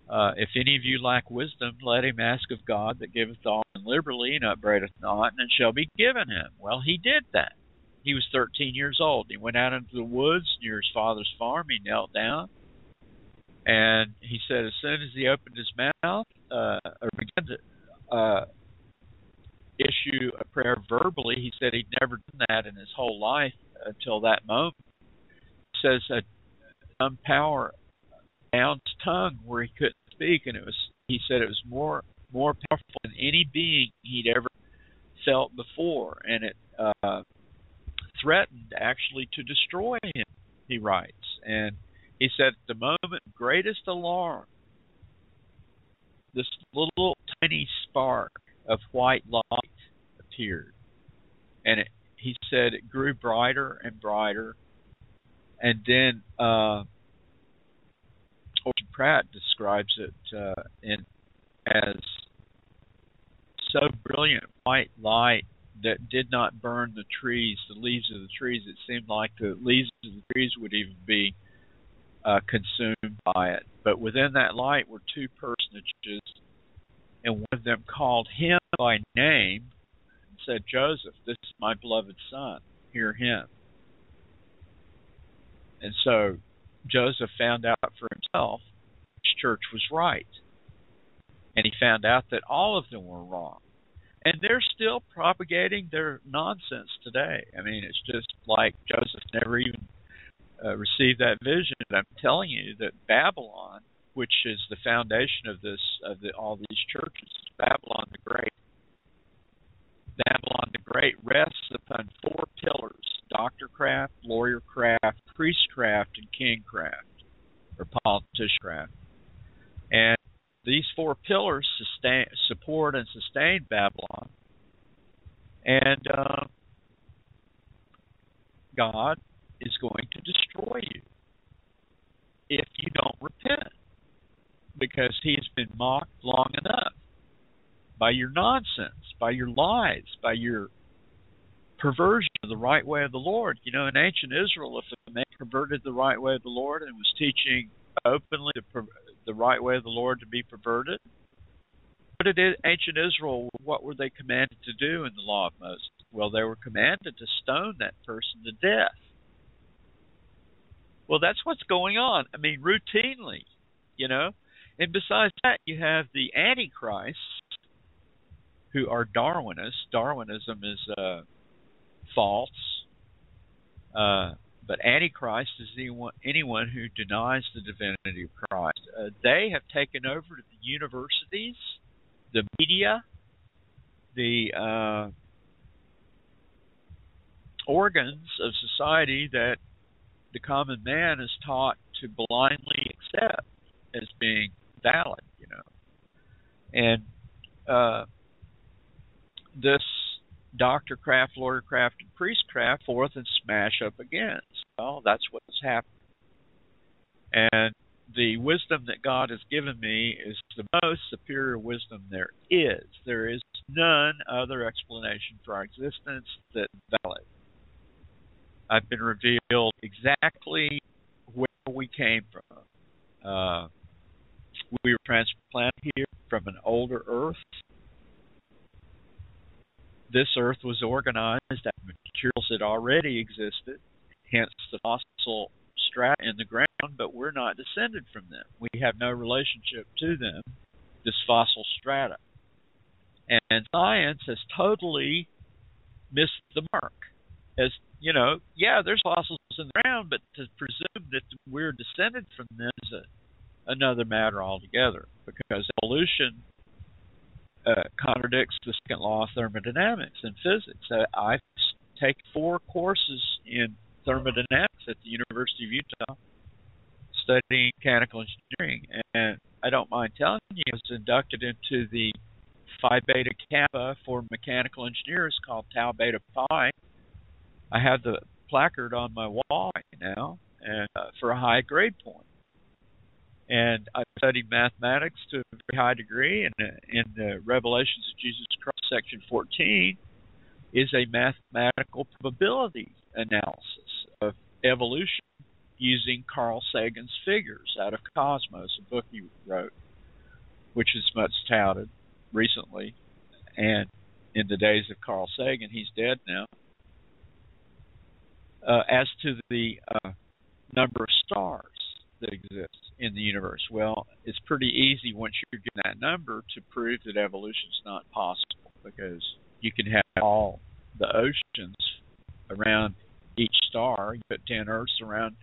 uh, if any of you lack wisdom, let him ask of God that giveth all liberally and upbraideth not, and it shall be given him. Well, he did that. He was 13 years old. He went out into the woods near his father's farm. He knelt down, and he said, as soon as he opened his mouth uh, or began to uh, issue a prayer verbally, he said he'd never done that in his whole life until that moment. He says some power down tongue where he couldn't speak, and it was he said it was more more powerful than any being he'd ever felt before, and it uh, threatened actually to destroy him. He writes, and he said, at the moment greatest alarm, this little tiny spark of white light appeared, and it, he said it grew brighter and brighter, and then. Uh, Orson Pratt describes it uh, in as so brilliant white light that did not burn the trees, the leaves of the trees. It seemed like the leaves of the trees would even be uh, consumed by it. But within that light were two personages, and one of them called him by name and said, Joseph, this is my beloved son. Hear him. And so Joseph found out for himself which church was right. And he found out that all of them were wrong. And they're still propagating their nonsense today. I mean, it's just like Joseph never even uh, received that vision. I'm telling you that Babylon, which is the foundation of this of the, all these churches, Babylon the Great. Babylon the Great rests upon four pillars doctorcraft, lawyercraft, priestcraft, and kingcraft, or politiciancraft. And these four pillars sustain, support and sustain Babylon. And uh, God is going to destroy you if you don't repent because he has been mocked long enough by your nonsense, by your lies, by your perversion of the right way of the Lord. You know, in ancient Israel, if a man perverted the right way of the Lord and was teaching openly the, the right way of the Lord to be perverted, what did ancient Israel, what were they commanded to do in the law of Moses? Well, they were commanded to stone that person to death. Well, that's what's going on. I mean, routinely, you know. And besides that, you have the Antichrist, who are Darwinists. Darwinism is uh, false. Uh, but Antichrist is anyone, anyone who denies the divinity of Christ. Uh, they have taken over the universities, the media, the uh, organs of society that the common man is taught to blindly accept as being valid, you know. And uh, this Dr. Craft, Lawyer Craft, and Priest Craft forth and smash up against. Well, that's what's happened. And the wisdom that God has given me is the most superior wisdom there is. There is none other explanation for our existence that's valid. I've been revealed exactly where we came from. Uh, we were transplanted here from an older Earth. This Earth was organized out of materials that already existed, hence the fossil strata in the ground, but we're not descended from them. We have no relationship to them, this fossil strata. And science has totally missed the mark. As you know, yeah, there's fossils in the ground, but to presume that we're descended from them is a, another matter altogether because evolution uh, contradicts the second law of thermodynamics in physics. Uh, I've taken four courses in thermodynamics at the University of Utah studying mechanical engineering, and I don't mind telling you, I was inducted into the Phi Beta Kappa for mechanical engineers called Tau Beta Pi I have the placard on my wall right now, and uh, for a high grade point. And I studied mathematics to a very high degree, and in the Revelations of Jesus Christ, section 14, is a mathematical probability analysis of evolution using Carl Sagan's figures out of Cosmos, a book he wrote, which is much touted recently. And in the days of Carl Sagan, he's dead now uh, as to the uh, number of stars that exists in the universe. Well, it's pretty easy once you're given that number to prove that evolution is not possible because you can have all the oceans around each star. You put 10 Earths around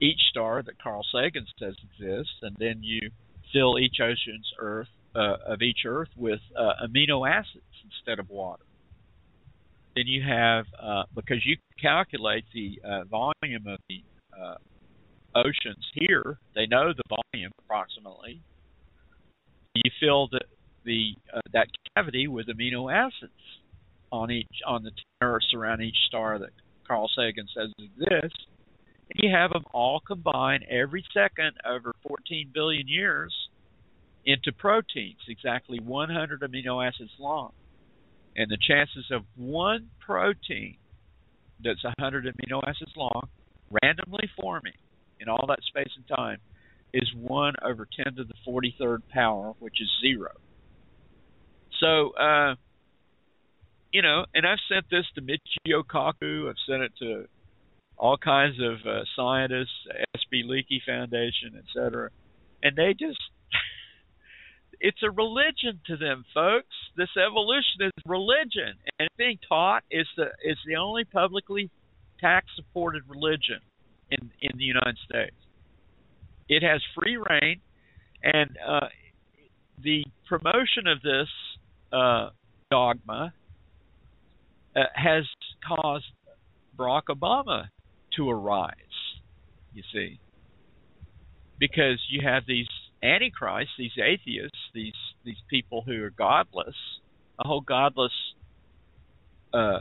each star that Carl Sagan says exists, and then you fill each ocean's Earth uh, of each Earth with uh, amino acids instead of water. Then you have uh, because you calculate the uh, volume of the uh, oceans here. They know the volume approximately. You fill the the uh, that cavity with amino acids on each on the Earths around each star that Carl Sagan says exists. And you have them all combined every second over 14 billion years into proteins, exactly 100 amino acids long. And the chances of one protein that's 100 amino acids long randomly forming in all that space and time is 1 over 10 to the 43rd power, which is zero. So, uh, you know, and I've sent this to Michio Kaku. I've sent it to all kinds of uh, scientists, SB Leakey Foundation, etc. And they just [laughs] it's a religion to them, folks. This evolution is religion, and being taught is the is the only publicly tax supported religion in in the United States. It has free reign, and uh, the promotion of this uh, dogma uh, has caused Barack Obama to arise. You see, because you have these antichrists, these atheists, these these people who are godless, a whole godless uh,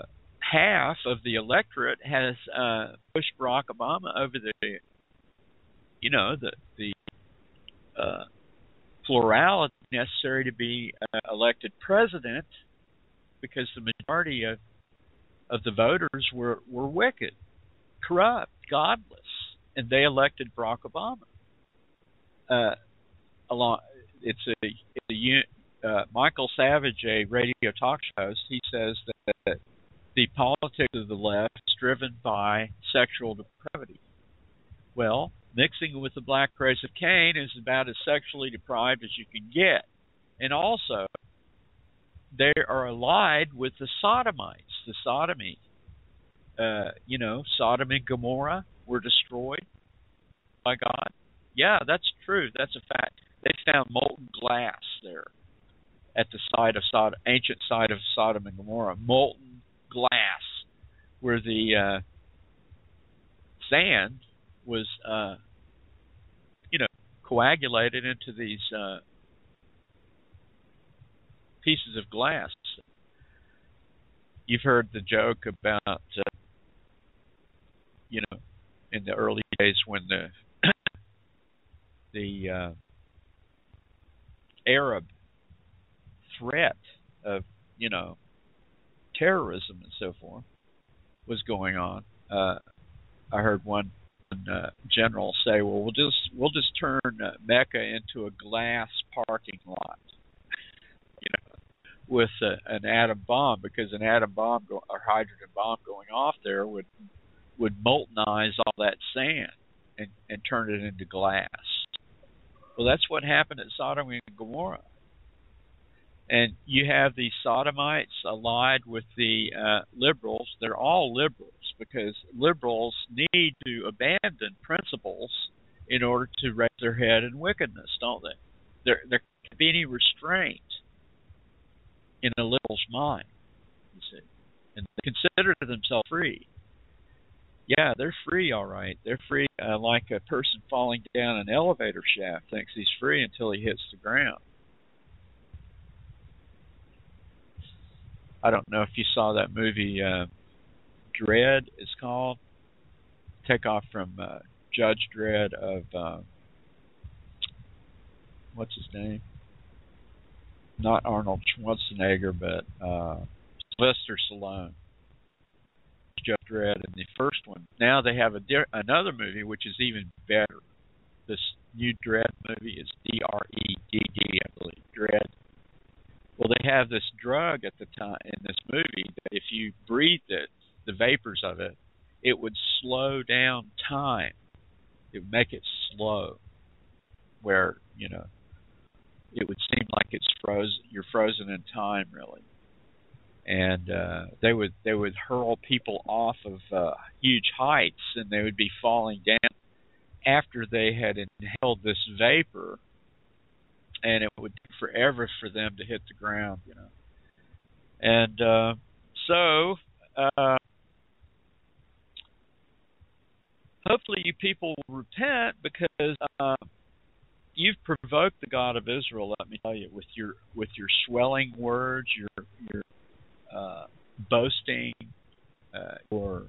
half of the electorate has uh, pushed Barack Obama over the, you know, the the uh, plurality necessary to be uh, elected president, because the majority of of the voters were were wicked, corrupt, godless, and they elected Barack Obama. Uh, along it's a, it's a uh, Michael Savage, a radio talk show host, he says that the politics of the left is driven by sexual depravity. Well, mixing with the black race of Cain is about as sexually deprived as you can get. And also, they are allied with the Sodomites, the sodomy. Uh, you know, Sodom and Gomorrah were destroyed by God. Yeah, that's true. That's a fact. They found molten glass there at the site of Sodom, ancient site of Sodom and Gomorrah. Molten glass, where the uh, sand was, uh, you know, coagulated into these uh, pieces of glass. You've heard the joke about, uh, you know, in the early days when the [coughs] the uh, Arab threat of, you know, terrorism and so forth was going on. Uh, I heard one uh, general say, "Well, we'll just we'll just turn uh, Mecca into a glass parking lot." [laughs] you know, with a, an atom bomb because an atom bomb go, or hydrogen bomb going off there would would moltenize all that sand and and turn it into glass. Well, that's what happened at Sodom and Gomorrah. And you have the Sodomites allied with the uh, liberals. They're all liberals because liberals need to abandon principles in order to raise their head in wickedness, don't they? There, there can't be any restraint in a liberal's mind, you see. And they consider themselves free. Yeah, they're free, all right. They're free, uh, like a person falling down an elevator shaft thinks he's free until he hits the ground. I don't know if you saw that movie, uh, Dredd is called. Take off from uh, Judge Dredd of uh, what's his name? Not Arnold Schwarzenegger, but uh, Sylvester Stallone. Judge Dredd in the first one. Now they have a di- another movie which is even better. This new Dredd movie is D R E D D, I believe. Dredd. Well, they have this drug at the time in this movie that if you breathed it, the vapors of it, it would slow down time. It would make it slow, where you know it would seem like it's frozen. You're frozen in time, really. And uh, they would they would hurl people off of uh, huge heights, and they would be falling down after they had inhaled this vapor, and it would take forever for them to hit the ground, you know. And uh, so uh, hopefully you people will repent because uh, you've provoked the God of Israel. Let me tell you, with your with your swelling words, your your uh, boasting, uh, your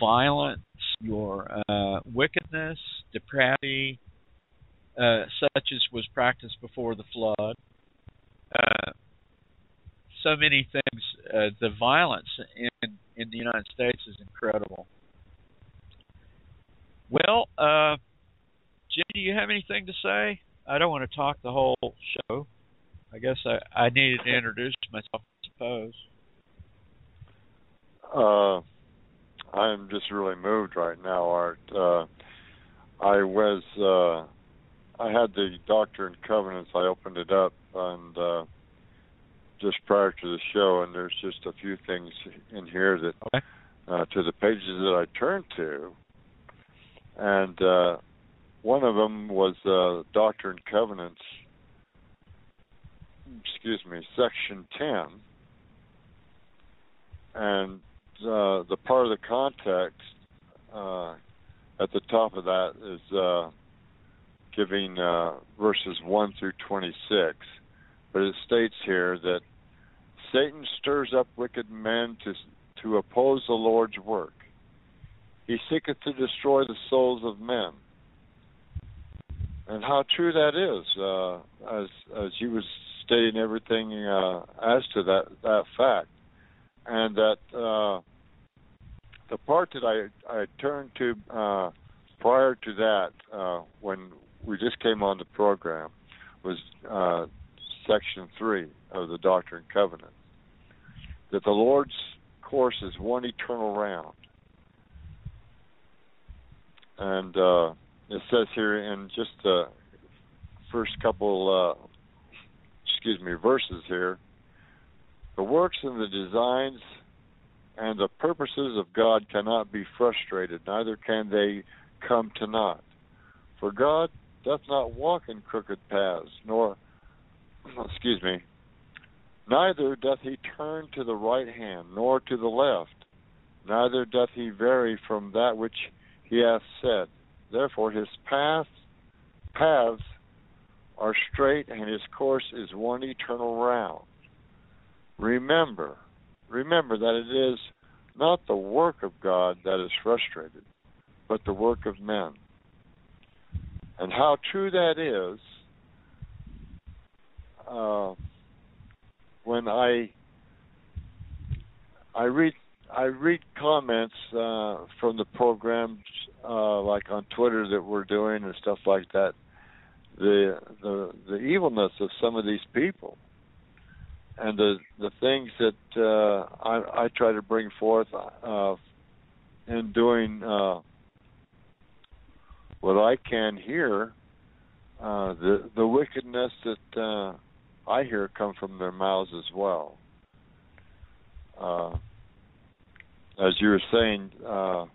violence, your uh, wickedness, depravity, uh, such as was practiced before the flood. Uh, so many things. Uh, the violence in in the United States is incredible. Well, uh, Jim, do you have anything to say? I don't want to talk the whole show. I guess I, I needed to introduce myself, I suppose. Uh, I'm just really moved right now, Art. Uh, I was, uh, I had the Doctrine and Covenants. I opened it up and uh, just prior to the show, and there's just a few things in here that, okay. uh, to the pages that I turned to, and uh, one of them was uh, Doctrine and Covenants. Excuse me, section ten, and uh, the part of the context uh, at the top of that is uh, giving uh, verses one through twenty-six. But it states here that Satan stirs up wicked men to to oppose the Lord's work. He seeketh to destroy the souls of men. And how true that is, uh, as as you was stating everything uh, as to that that fact, and that uh, the part that I I turned to uh, prior to that uh, when we just came on the program was uh, section three of the Doctrine and Covenant that the Lord's course is one eternal round and uh, it says here in just the first couple, uh, excuse me, verses here, the works and the designs and the purposes of God cannot be frustrated, neither can they come to naught. For God doth not walk in crooked paths, nor, excuse me, neither doth he turn to the right hand, nor to the left, neither doth he vary from that which he hath said. Therefore his paths paths are straight, and his course is one eternal round. Remember, remember that it is not the work of God that is frustrated, but the work of men. And how true that is, uh, when I I read I read comments uh, from the programs uh, like on Twitter that we're doing and stuff like that. The the the evilness of some of these people and the the things that uh, I, I try to bring forth uh, in doing uh, what I can hear, uh, the the wickedness that uh, I hear come from their mouths as well. Uh, as you were saying, uh,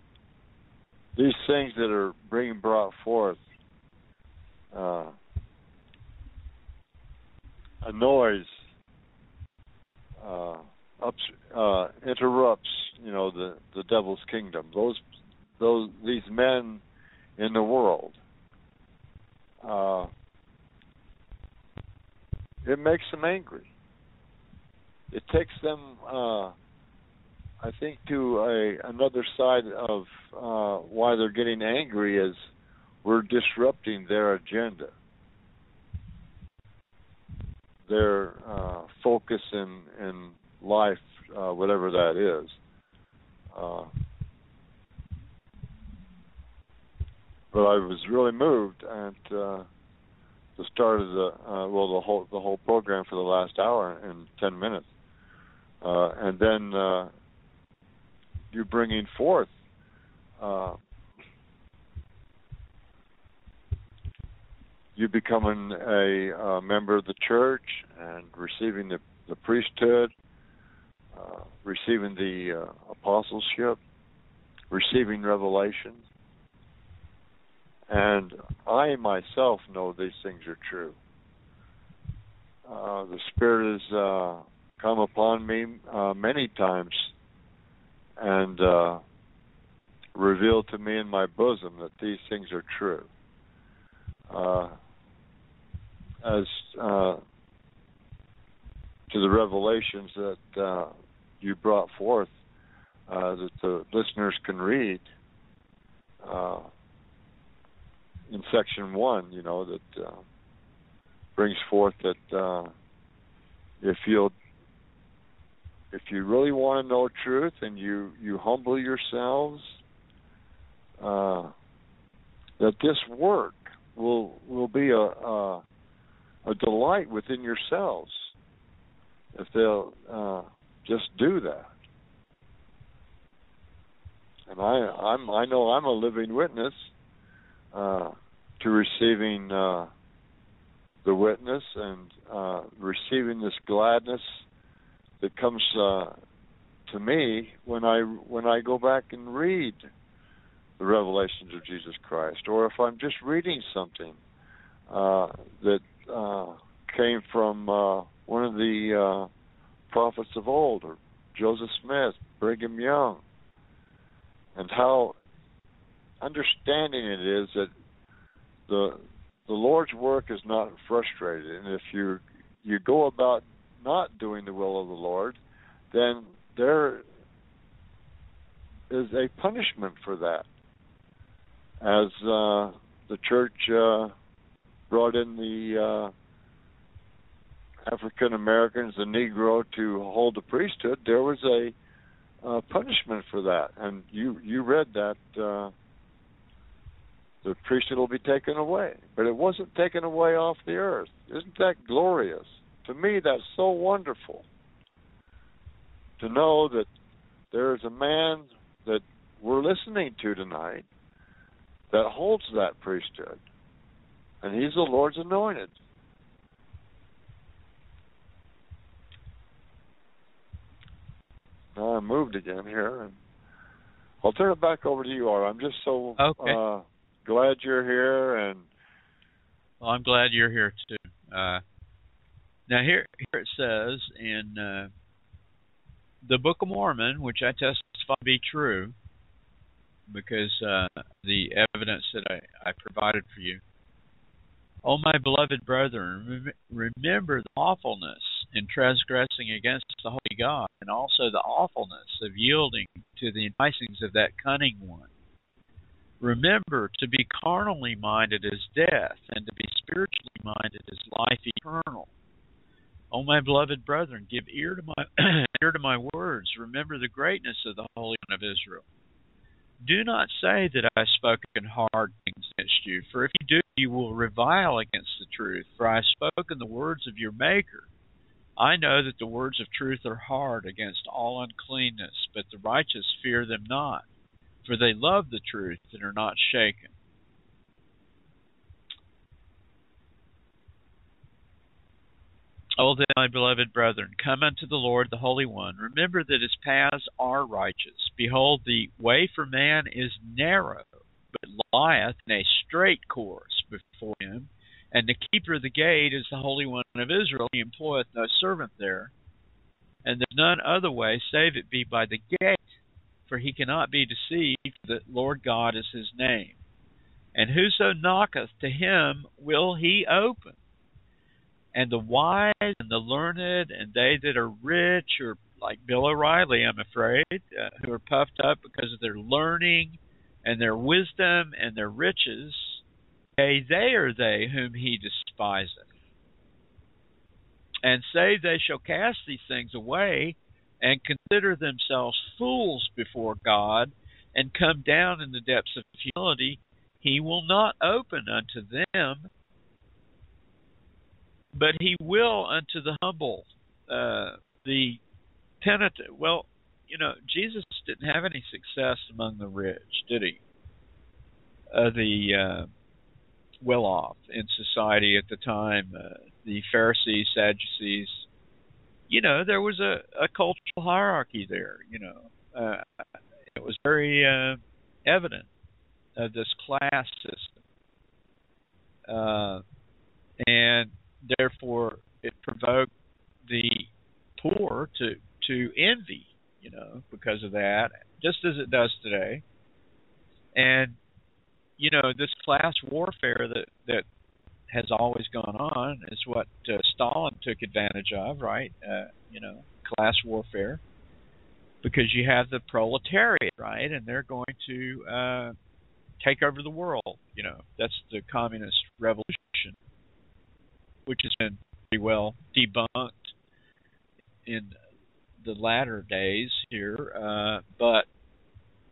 these things that are being brought forth uh, annoys, uh, ups, uh, interrupts, you know, the the devil's kingdom. Those those these men in the world. Uh, it makes them angry. It takes them, uh, I think, to a another side of uh, why they're getting angry is we're disrupting their agenda, their uh, focus in in life, uh, whatever that is. Uh, but I was really moved at uh, the start of the uh, well the whole the whole program for the last hour and ten minutes, uh, and then uh, you bringing forth. Uh, you becoming a, a member of the church and receiving the, the priesthood, uh, receiving the uh, apostleship, receiving revelation, and I myself know these things are true. Uh, the Spirit has uh, come upon me uh, many times and uh, revealed to me in my bosom that these things are true. Uh, as uh, to the revelations that uh, you brought forth, uh, that the listeners can read, uh, in section one, you know, that uh, brings forth that uh, if you if you really want to know truth and you you humble yourselves, uh, that this work will will be a, a a delight within yourselves if they'll uh, just do that. And I I'm I know I'm a living witness uh, to receiving uh, the witness and uh, receiving this gladness that comes uh, to me when I when I go back and read the revelations of Jesus Christ, or if I'm just reading something uh, that uh, came from one of the prophets of old, or Joseph Smith, Brigham Young, and how understanding it is that the the Lord's work is not frustrated, and if you you go about not doing the will of the Lord, then there is a punishment for that. As uh, the church uh, brought in the uh, African Americans, the Negro, to hold the priesthood, there was a uh, punishment for that, and you you read that uh, the priesthood will be taken away. But it wasn't taken away off the earth. Isn't that glorious? To me, that's so wonderful to know that there is a man that we're listening to tonight that holds that priesthood. And he's the Lord's anointed. Now I moved again here, and I'll turn it back over to you, Art. I'm just so Okay. uh, glad you're here, and Well, I'm glad you're here too. Uh, now here, here it says in uh, the Book of Mormon, which I testify to be true, because uh, the evidence that I, I provided for you. O my beloved brethren, remember the awfulness in transgressing against the Holy God, and also the awfulness of yielding to the enticings of that cunning one. Remember, to be carnally minded is death, and to be spiritually minded is life eternal. O my beloved brethren, give ear to my [clears throat] ear to my words. Remember the greatness of the Holy One of Israel. Do not say that I have spoken hard things against you, for if you do, you will revile against the truth. For I have spoken the words of your Maker. I know that the words of truth are hard against all uncleanness, but the righteous fear them not, for they love the truth and are not shaken. O then, my beloved brethren, come unto the Lord, the Holy One. Remember that his paths are righteous. Behold, the way for man is narrow, but lieth in a straight course before him. And the keeper of the gate is the Holy One of Israel. He employeth no servant there. And there's none other way save it be by the gate, for he cannot be deceived, that Lord God is his name. And whoso knocketh to him will he open and the wise and the learned and they that are rich or like Bill O'Reilly, I'm afraid, uh, who are puffed up because of their learning and their wisdom and their riches, hey, they are they whom he despiseth. And say they shall cast these things away and consider themselves fools before God and come down in the depths of humility, he will not open unto them but he will unto the humble, uh, the penitent. Well, you know, Jesus didn't have any success among the rich, did he? Uh, the uh, well off in society at the time, uh, the Pharisees, Sadducees. You know, there was a, a cultural hierarchy there. You know, uh, it was very uh, evident of this class system, uh, and therefore it provoked the poor to to envy, you know, because of that, just as it does today. And you know, this class warfare that that has always gone on is what uh, Stalin took advantage of, right? Uh, you know, class warfare, because you have the proletariat, right, and they're going to uh, take over the world. You know, that's the communist revolution which has been pretty well debunked in the latter days here. Uh, but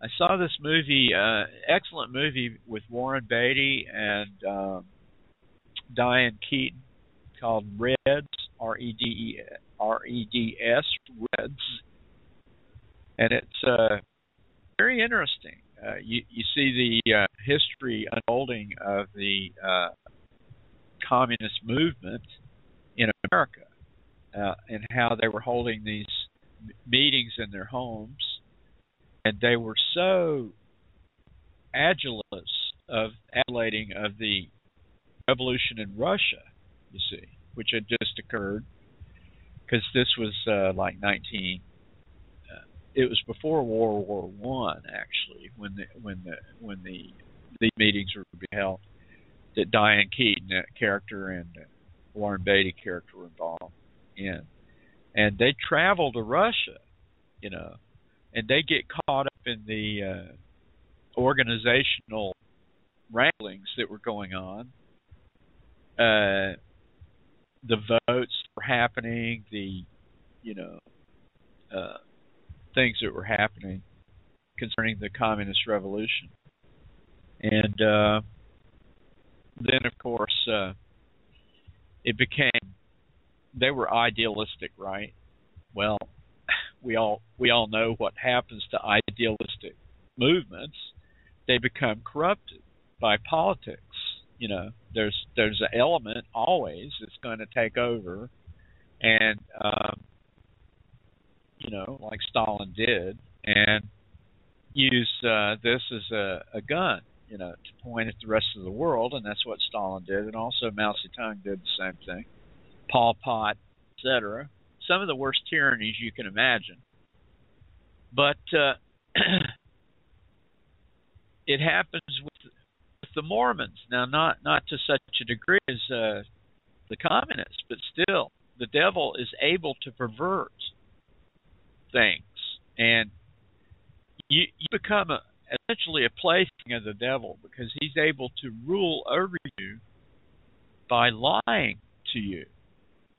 I saw this movie, uh, excellent movie with Warren Beatty and um, Diane Keaton called Reds, R E D E R E D S, Reds, and it's uh, very interesting. Uh, you you see the uh, history unfolding of the uh, communist movement in America uh, and how they were holding these meetings in their homes, and they were so adulous of adulating of the revolution in Russia, you see, which had just occurred, because this was uh, like 19. Uh, it was before World War One, actually, when the when the when the these meetings were held that Diane Keaton that character and uh, Warren Beatty character were involved in, and they travel to Russia, you know, and they get caught up in the uh, organizational wranglings that were going on. Uh, the votes were happening, the you know uh, things that were happening concerning the communist revolution, and uh, then of course uh, it became they were idealistic, right? Well, we all we all know what happens to idealistic movements. They become corrupted, by politics. You know, there's there's an element always that's going to take over, and um, you know, like Stalin did, and use uh, this as a, a gun, you know, to point at the rest of the world, and that's what Stalin did, and also Mao Zedong did the same thing, Pol Pot, etc. Some of the worst tyrannies you can imagine, but uh, [clears throat] it happens with the Mormons now, not not to such a degree as uh, the communists, but still, the devil is able to pervert things, and you you become a, essentially a plaything of the devil because he's able to rule over you by lying to you.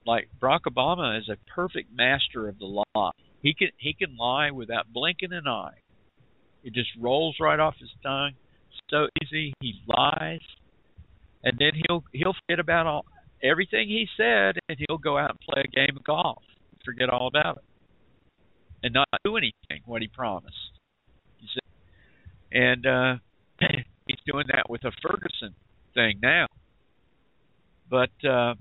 Like Barack Obama is a perfect master of the lie. He can he can lie without blinking an eye. It just rolls right off his tongue. So easy. He lies, and then he'll he'll forget about all everything he said, and he'll go out and play a game of golf, forget all about it, and not do anything what he promised. You see, and uh, [clears throat] he's doing that with a Ferguson thing now. But uh,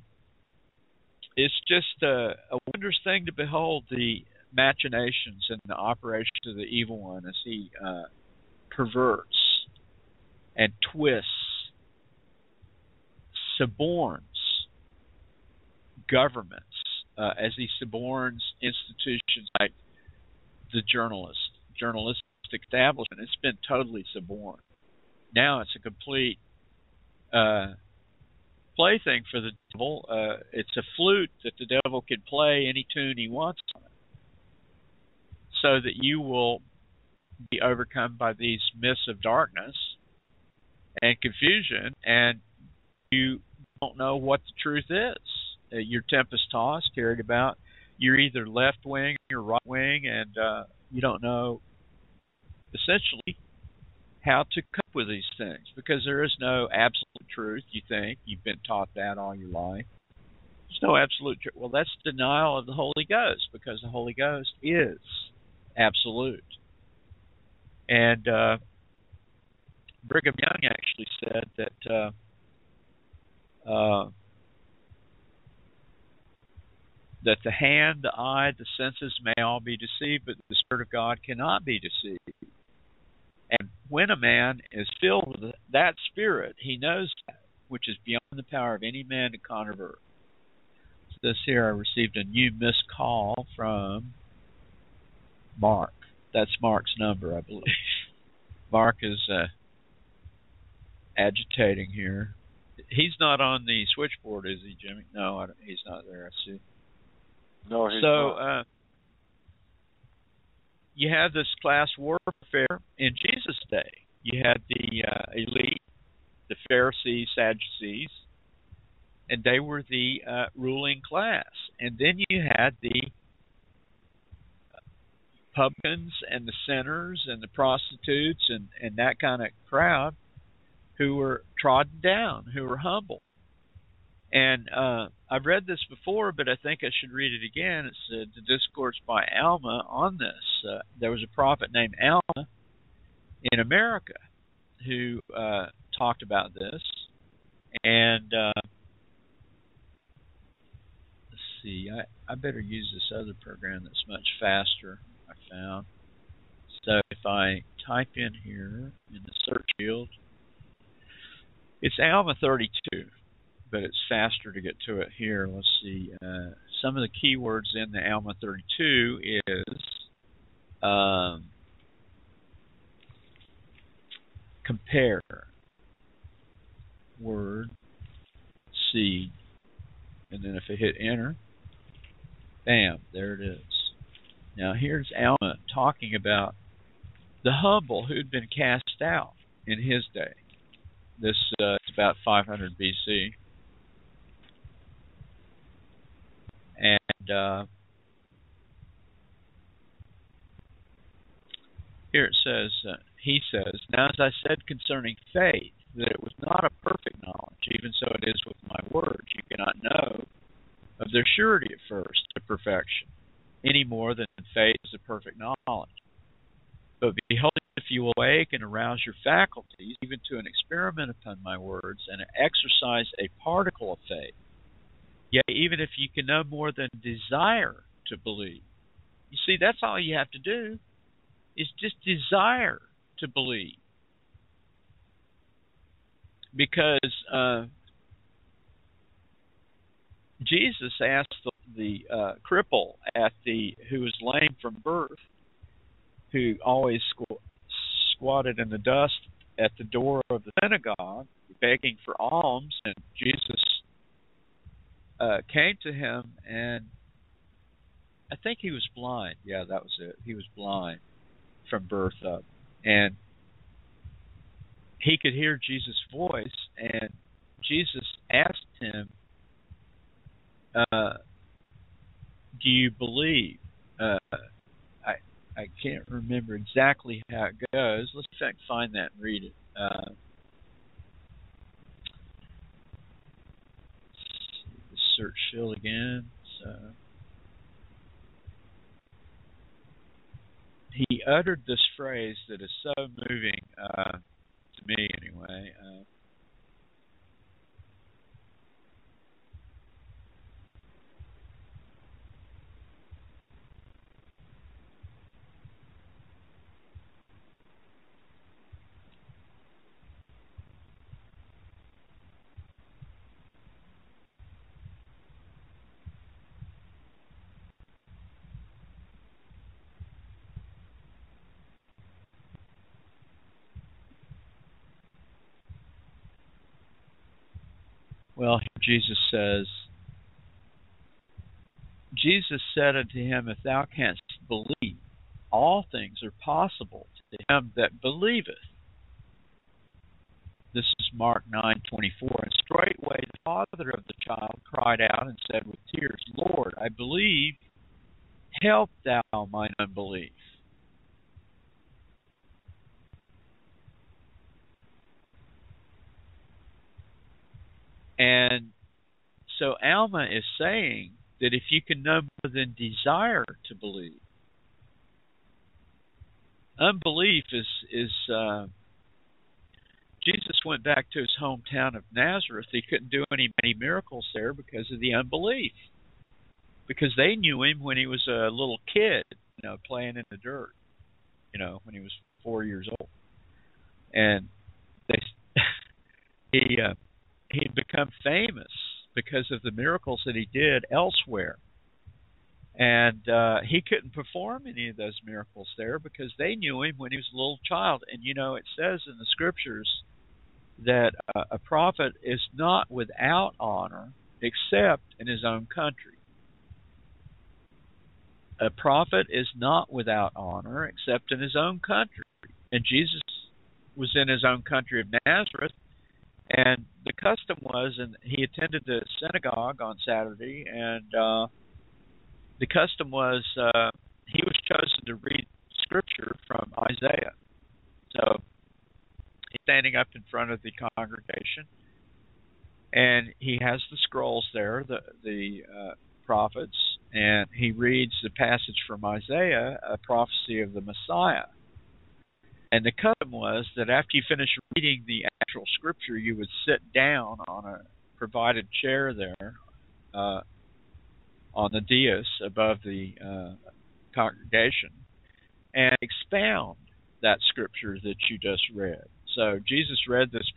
it's just a, a wondrous thing to behold the machinations and the operations of the evil one as he uh, perverts and twists, suborns governments, uh, as he suborns institutions like the journalist, journalistic establishment. It's been totally suborned. Now it's a complete uh, plaything for the devil. Uh, it's a flute that the devil can play any tune he wants so that you will be overcome by these mists of darkness and confusion, and you don't know what the truth is. Uh, you're tempest tossed, carried about. You're either left wing or right wing, and uh, you don't know essentially how to cope with these things because there is no absolute truth. You think you've been taught that all your life. There's no absolute truth. Well, that's denial of the Holy Ghost because the Holy Ghost is absolute. And uh, Brigham Young actually said that uh, uh, that the hand, the eye, the senses may all be deceived, but the Spirit of God cannot be deceived. And when a man is filled with that Spirit, he knows that, which is beyond the power of any man to controvert. So this here, I received a new missed call from Mark. That's Mark's number, I believe. [laughs] Mark is uh, agitating here. He's not on the switchboard, is he, Jimmy? No, he's not there. I see. No, he's so not. uh, you have this class warfare in Jesus' day. You had the uh, elite, the Pharisees, Sadducees, and they were the uh, ruling class. And then you had the publicans and the sinners and the prostitutes and, and that kind of crowd who were trodden down, who were humble. And uh, I've read this before, but I think I should read it again. It's uh, the discourse by Alma on this. Uh, there was a prophet named Alma in America who uh, talked about this. And uh, let's see, I, I better use this other program that's much faster, I found. So if I type in here in the search field, it's Alma 32 but it's faster to get to it here. Let's see. Uh, some of the keywords in the Alma 32 is um, compare, word, seed, and then if I hit enter, bam, there it is. Now here's Alma talking about the humble who'd been cast out in his day. This uh, is about 500 BC. And uh, here it says, uh, he says, Now as I said concerning faith, that it was not a perfect knowledge, even so it is with my words. You cannot know of their surety at first to perfection, any more than faith is a perfect knowledge. But beholding the if you awake and arouse your faculties, even to an experiment upon my words, and exercise a particle of faith, yea, even if you can no more than desire to believe. You see, that's all you have to do is just desire to believe. Because uh, Jesus asked the, the uh, cripple at the who was lame from birth, who always squ- squatted in the dust at the door of the synagogue, begging for alms, and Jesus uh, came to him, and I think he was blind. Yeah, that was it. He was blind from birth up, and he could hear Jesus' voice, and Jesus asked him, uh, "Do you believe?" Uh, I can't remember exactly how it goes. Let's find that and read it. Uh, search field again. So he uttered this phrase that is so moving uh, to me, anyway. Uh, Well, Jesus says, Jesus said unto him, If thou canst believe, all things are possible to him that believeth. This is Mark 9:24. And straightway the father of the child cried out and said with tears, Lord, I believe, help thou mine unbelief. And so Alma is saying that if you can no more than desire to believe, unbelief is is uh, Jesus went back to his hometown of Nazareth. He couldn't do any many miracles there because of the unbelief. Because they knew him when he was a little kid, you know, playing in the dirt, you know, when he was four years old, and they [laughs] he uh, he'd become famous because of the miracles that he did elsewhere. And uh, he couldn't perform any of those miracles there because they knew him when he was a little child. And you know, it says in the scriptures that uh, a prophet is not without honor except in his own country. A prophet is not without honor except in his own country. And Jesus was in his own country of Nazareth, and the custom was, and he attended the synagogue on Saturday, and uh, the custom was uh, he was chosen to read scripture from Isaiah. So he's standing up in front of the congregation, and he has the scrolls there, the the uh, prophets, and he reads the passage from Isaiah, a prophecy of the Messiah. And the custom was that after you finish reading the actual scripture, you would sit down on a provided chair there uh, on the dais above the uh, congregation and expound that scripture that you just read. So Jesus read this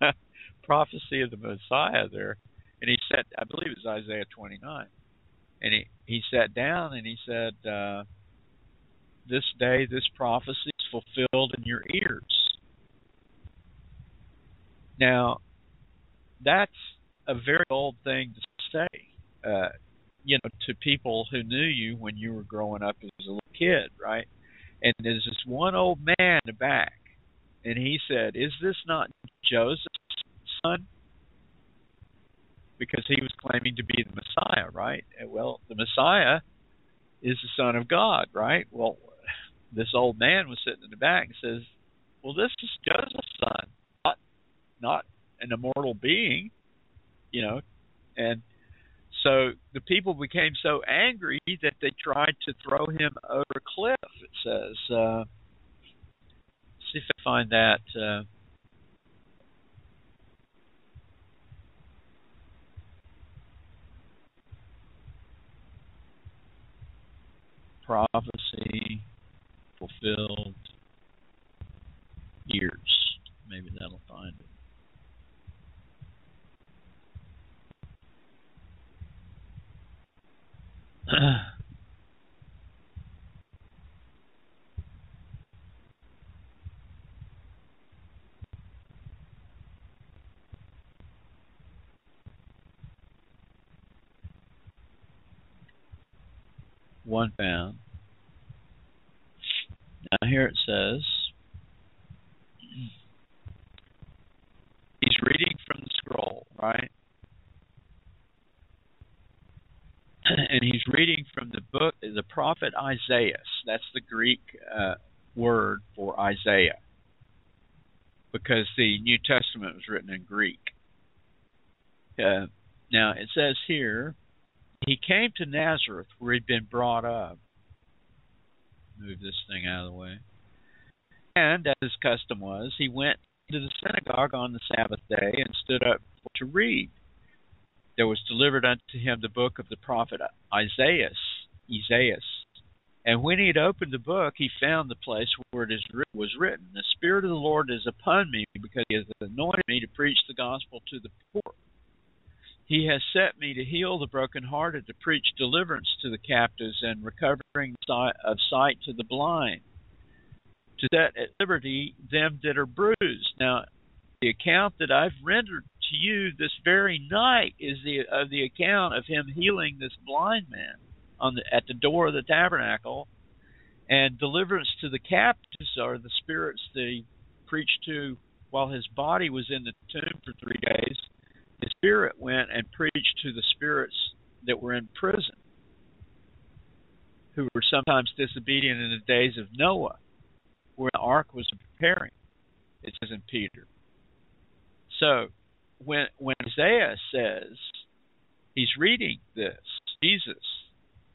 [laughs] prophecy of the Messiah there, and he said, I believe it's Isaiah 29, and he he sat down and he said. Uh, this day this prophecy is fulfilled in your ears. Now, that's a very old thing to say, uh, you know, to people who knew you when you were growing up as a little kid, right? And there's this one old man in the back, and he said, "Is this not Joseph's son?" Because he was claiming to be the Messiah, right? Well, the Messiah is the Son of God, right? Well, this old man was sitting in the back and says, "Well, this is Joseph's son, not not an immortal being, you know." And so the people became so angry that they tried to throw him over a cliff. It says, uh, see if I find that. Uh, prophecy fulfilled years. Maybe that'll find it. [clears throat] One found. Now here it says he's reading from the scroll, right? [clears throat] and he's reading from the book, the prophet Esaias. That's the Greek uh, word for Isaiah, because the New Testament was written in Greek. Uh, now it says here, he came to Nazareth where he'd been brought up. Move this thing out of the way. And as his custom was, he went to the synagogue on the Sabbath day and stood up to read there was delivered unto him the book of the prophet Esaias. Isaiah. And when he had opened the book, he found the place where it is, was written, The Spirit of the Lord is upon me, because he has anointed me to preach the gospel to the poor. He has set me to heal the brokenhearted, to preach deliverance to the captives, and recovering of sight to the blind, to set at liberty them that are bruised. Now, the account that I've rendered to you this very night is the of the account of him healing this blind man on the at the door of the tabernacle, and deliverance to the captives are the spirits that he preached to while his body was in the tomb for three days. Spirit went and preached to the spirits that were in prison, who were sometimes disobedient in the days of Noah, where the ark was preparing. It says in Peter. So when when Isaiah says he's reading this, Jesus,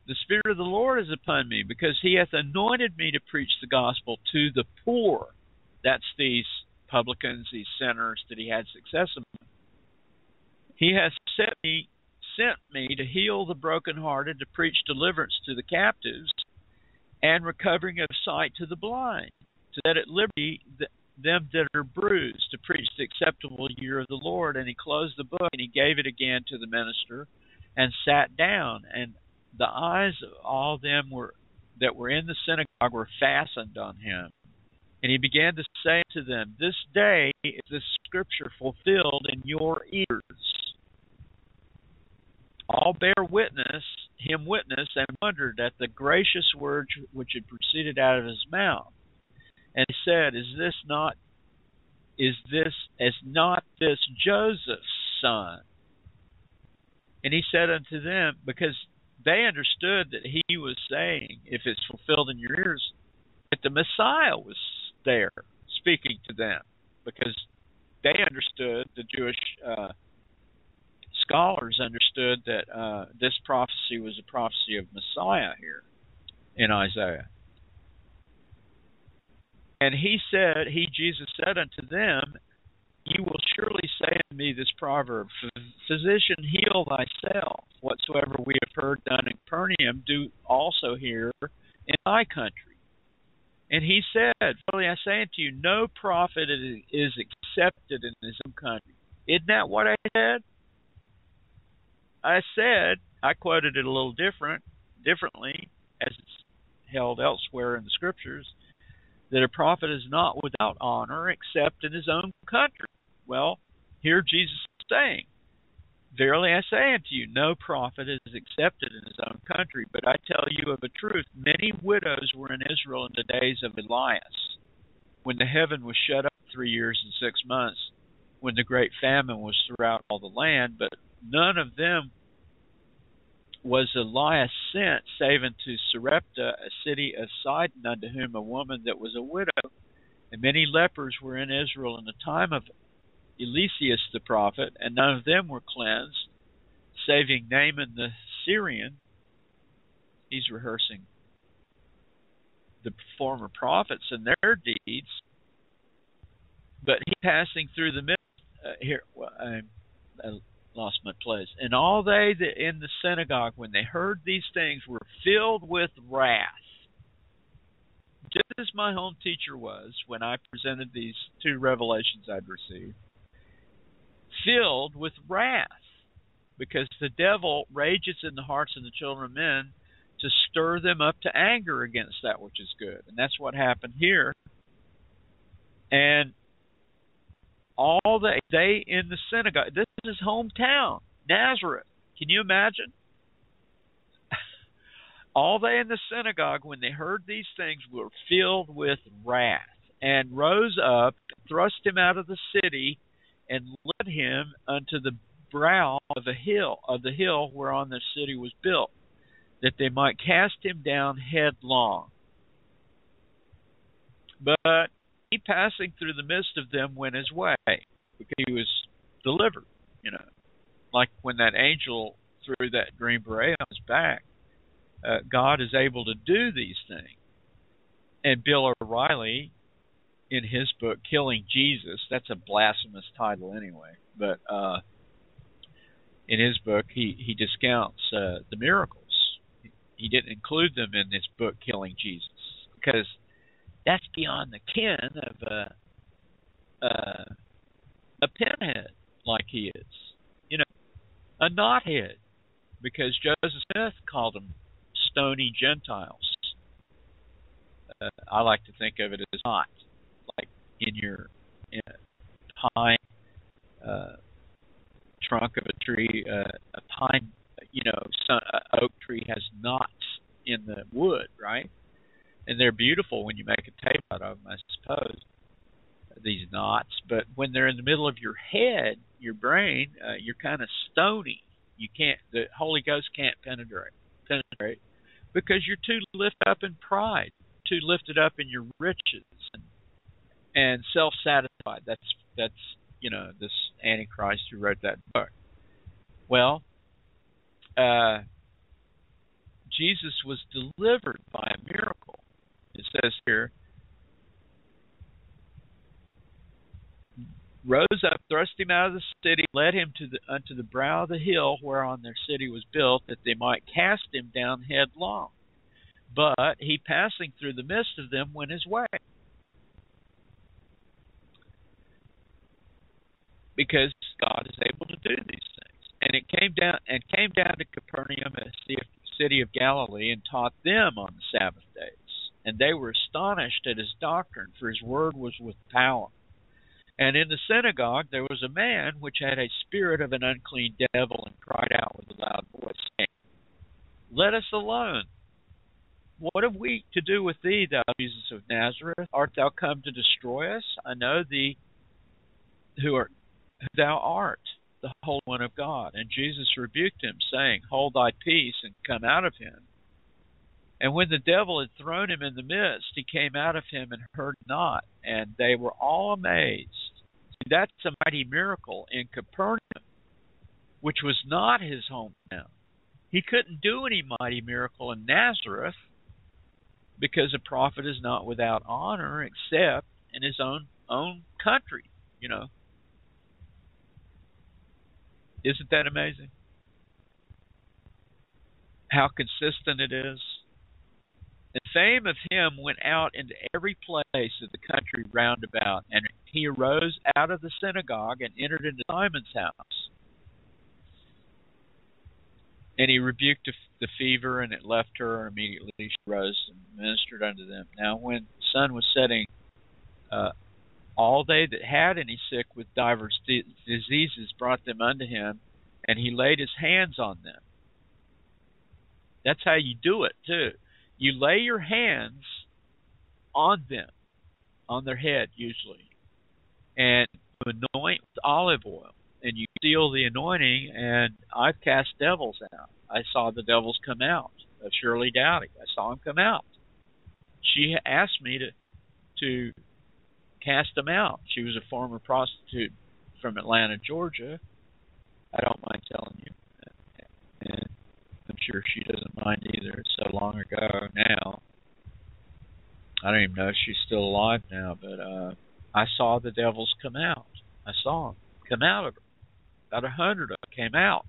the Spirit of the Lord is upon me because he hath anointed me to preach the gospel to the poor. That's these publicans, these sinners that he had success among. He has sent me sent me to heal the brokenhearted, to preach deliverance to the captives, and recovering of sight to the blind, to set at liberty the, them that are bruised to preach the acceptable year of the Lord. And he closed the book and he gave it again to the minister and sat down. And the eyes of all them were that were in the synagogue were fastened on him. And he began to say to them, This day is the scripture fulfilled in your ears. All bear witness, him witness, and wondered at the gracious words which had proceeded out of his mouth and said, Is this not is this is not this Joseph's son? And he said unto them, because they understood that he was saying, if it's fulfilled in your ears, that the Messiah was there speaking to them, because they understood the Jewish uh, scholars understood that uh, this prophecy was a prophecy of Messiah here in Isaiah. And he said, He, Jesus, said unto them, You will surely say unto me this proverb, Physician, heal thyself. Whatsoever we have heard done in Capernaum, do also here in thy country. And he said, Verily I say unto you, no prophet is accepted in his own country. Isn't that what I said? I said, I quoted it a little different, differently, as it's held elsewhere in the scriptures that a prophet is not without honor except in his own country. Well, here Jesus is saying, Verily I say unto you, no prophet is accepted in his own country. But I tell you of a truth, many widows were in Israel in the days of Elias, when the heaven was shut up three years and six months, when the great famine was throughout all the land, but none of them was Elias sent, save unto Sarepta, a city of Sidon, unto whom a woman that was a widow. And many lepers were in Israel in the time of Eliseus the prophet, and none of them were cleansed, saving Naaman the Syrian. He's rehearsing the former prophets and their deeds, but he passing through the midst uh, here. Well, I, I lost my place. And all they that in the synagogue, when they heard these things, were filled with wrath. Just as my home teacher was when I presented these two revelations I'd received, filled with wrath, because the devil rages in the hearts of the children of men to stir them up to anger against that which is good. And that's what happened here. And all they they in the synagogue. This is his hometown, Nazareth. Can you imagine? [laughs] all they in the synagogue, when they heard these things, were filled with wrath, and rose up, thrust him out of the city, and led him unto the brow of a hill of the hill whereon the city was built, that they might cast him down headlong. But he passing through the midst of them went his way, because he was delivered, you know. Like when that angel threw that green beret on his back, uh, God is able to do these things. And Bill O'Reilly, in his book Killing Jesus, that's a blasphemous title anyway, but uh, in his book he he discounts uh, the miracles. He didn't include them in this book Killing Jesus because that's beyond the ken of a uh, a pinhead like he is, you know, a knothead, because Joseph Smith called them stony Gentiles. Uh, I like to think of it as not like in your in a pine uh, trunk of a tree, uh, a pine, you know, sun, a oak tree has knots in the wood, right? And they're beautiful when you make a tape out of them, I suppose. These knots, but when they're in the middle of your head, your brain, uh, you're kind of stony. You can't. The Holy Ghost can't penetrate. Penetrate because you're too lifted up in pride, too lifted up in your riches and, and self-satisfied. That's that's you know this Antichrist who wrote that book. Well, uh, Jesus was delivered by a miracle. It says here, rose up, thrust him out of the city, led him to the unto the brow of the hill whereon their city was built, that they might cast him down headlong. But he passing through the midst of them went his way. Because God is able to do these things. And it came down and came down to Capernaum, a city of Galilee, and taught them on the Sabbath days and they were astonished at his doctrine, for his word was with power. And in the synagogue there was a man which had a spirit of an unclean devil, and cried out with a loud voice, saying, Let us alone. What have we to do with thee, thou Jesus of Nazareth? Art thou come to destroy us? I know thee who art who thou art, the Holy One of God. And Jesus rebuked him, saying, Hold thy peace, and come out of him. And when the devil had thrown him in the midst, he came out of him and heard not, and they were all amazed. That's a mighty miracle in Capernaum, which was not his hometown. He couldn't do any mighty miracle in Nazareth because a prophet is not without honor except in his own own country, you know. Isn't that amazing? How consistent it is? The fame of him went out into every place of the country round about, and he arose out of the synagogue and entered into Simon's house. And he rebuked the fever, and it left her, and immediately she rose and ministered unto them. Now, when the sun was setting, uh, all they that had any sick with divers diseases brought them unto him, and he laid his hands on them. That's how you do it, too you lay your hands on them, on their head usually, and anoint with olive oil. And you seal the anointing, and I've cast devils out. I saw the devils come out of Shirley Dowdy. I saw them come out. She asked me to to cast them out. She was a former prostitute from Atlanta, Georgia. I don't mind telling you. And I'm sure she doesn't mind either. It's so long ago now. I don't even know if she's still alive now, but uh I saw the devils come out. I saw them come out of her. About a hundred of them came out.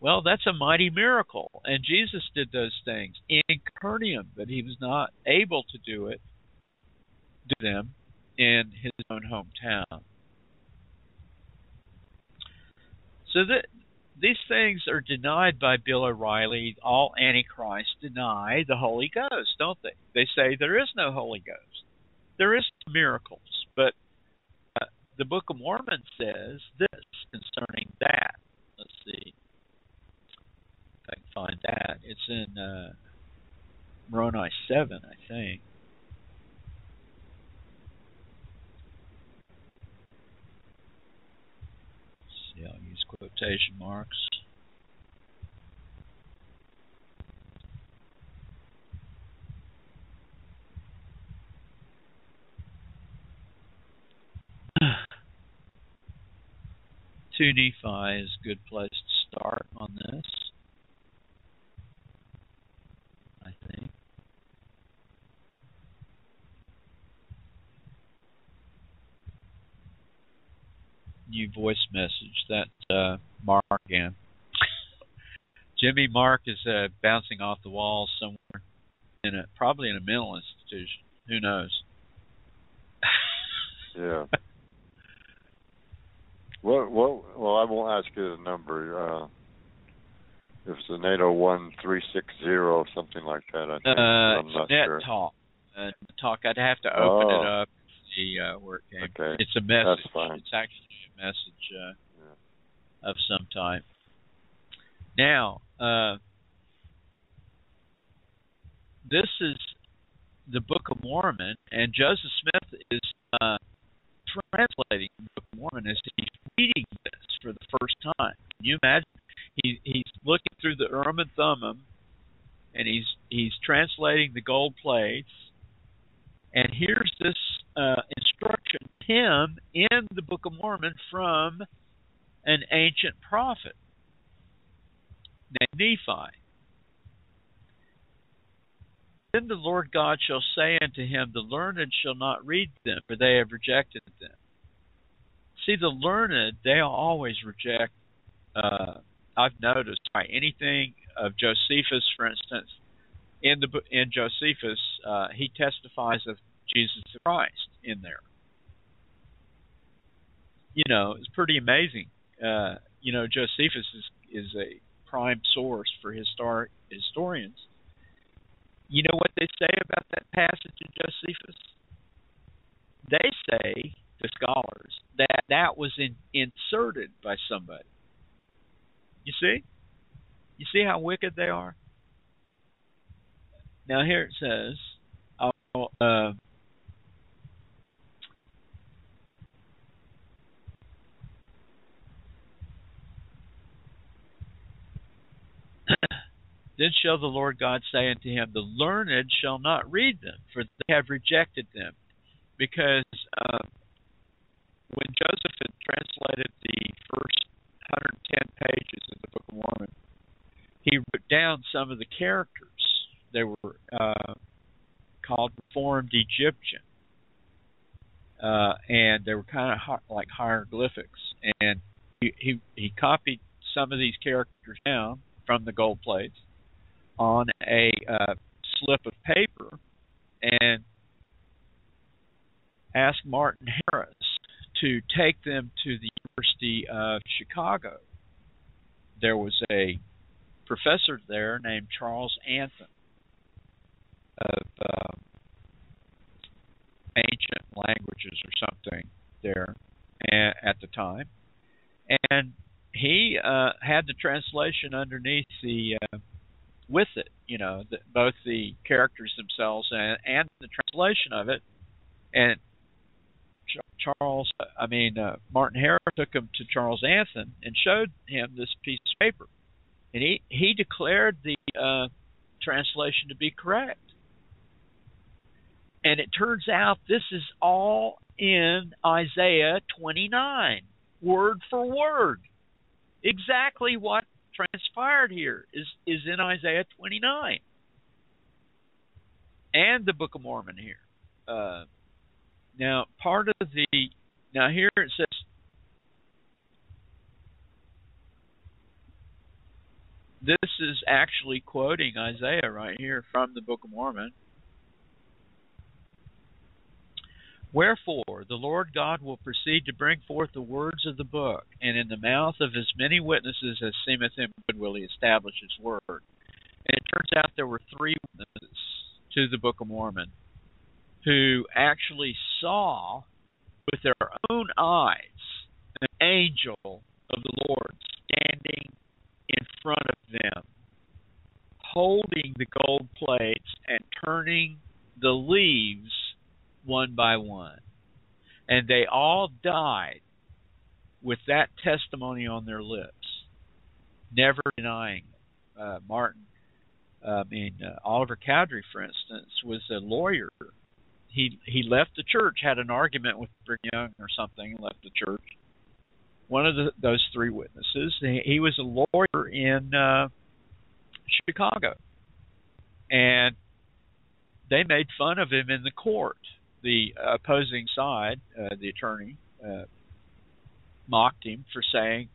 Well, that's a mighty miracle. And Jesus did those things in Capernaum, but he was not able to do it, do them in his own hometown. So that these things are denied by Bill O'Reilly. All antichrists deny the Holy Ghost, don't they? They say there is no Holy Ghost. There is miracles, but uh, the Book of Mormon says this concerning that. Let's see if I can find that. It's in uh, Moroni 7, I think. see, I'll use quotation marks. [sighs] Two Nephi is a good place to start on this. I think. New voice message. That uh, Mark again. Jimmy Mark is uh, bouncing off the walls somewhere in a probably in a mental institution. Who knows? [laughs] yeah. Well, well, Well, I won't ask you the number. Uh, if it's an eight zero one three six zero something like that, I think. Uh, I'm not net sure. talk. Uh, talk. I'd have to open Oh. it up. And see uh, where it came. Okay. It's a message. That's fine. It's actually message uh, of some type. Now, uh, this is the Book of Mormon, and Joseph Smith is uh, translating the Book of Mormon as he's reading this for the first time. Can you imagine? He, he's looking through the Urim and Thummim, and he's he's translating the gold plates, and here's this uh, instruction him in the Book of Mormon from an ancient prophet named Nephi. Then the Lord God shall say unto him, The learned shall not read them, for they have rejected them. See, the learned, they always reject. Uh, I've noticed by anything of Josephus, for instance, in the in Josephus, uh, he testifies of Jesus Christ in there. You know, it's pretty amazing. Uh, you know, Josephus is is a prime source for historic historians. You know what they say about that passage in Josephus? They say, the scholars, that that was in, inserted by somebody. You see? You see how wicked they are? Now here it says, oh, uh, [clears throat] Then shall the Lord God say unto him, The learned shall not read them, for they have rejected them. Because uh, when Joseph had translated the first 110 pages of the Book of Mormon, he wrote down some of the characters. They were uh, called Reformed Egyptian. Uh, and they were kind of hi- like hieroglyphics. And he, he, he copied some of these characters down from the gold plates on a uh, slip of paper and asked Martin Harris to take them to the University of Chicago. There was a professor there named Charles Anthon of uh, ancient languages or something there at the time, and he uh, had the translation underneath the uh, with it, you know, the, both the characters themselves and, and the translation of it. And Charles, I mean uh, Martin Harris took him to Charles Anthon and showed him this piece of paper, and he he declared the uh, translation to be correct. And it turns out this is all in Isaiah 29, word for word. Exactly what transpired here is is in Isaiah 29 and the Book of Mormon here. Uh, now part of the now here it says this is actually quoting Isaiah right here from the Book of Mormon. Wherefore the Lord God will proceed to bring forth the words of the book, and in the mouth of as many witnesses as seemeth him good will he establish his word. And it turns out there were three witnesses to the Book of Mormon who actually saw with their own eyes an angel of the Lord standing in front of them, holding the gold plates and turning the leaves one by one. And they all died with that testimony on their lips, never denying it. Uh, Martin, uh, I mean, uh, Oliver Cowdery, for instance, was a lawyer. He he left the church, had an argument with Brigham Young or something, left the church. One of the, those three witnesses, he, he was a lawyer in uh, Chicago, and they made fun of him in the court the opposing side, uh, the attorney, uh, mocked him for saying,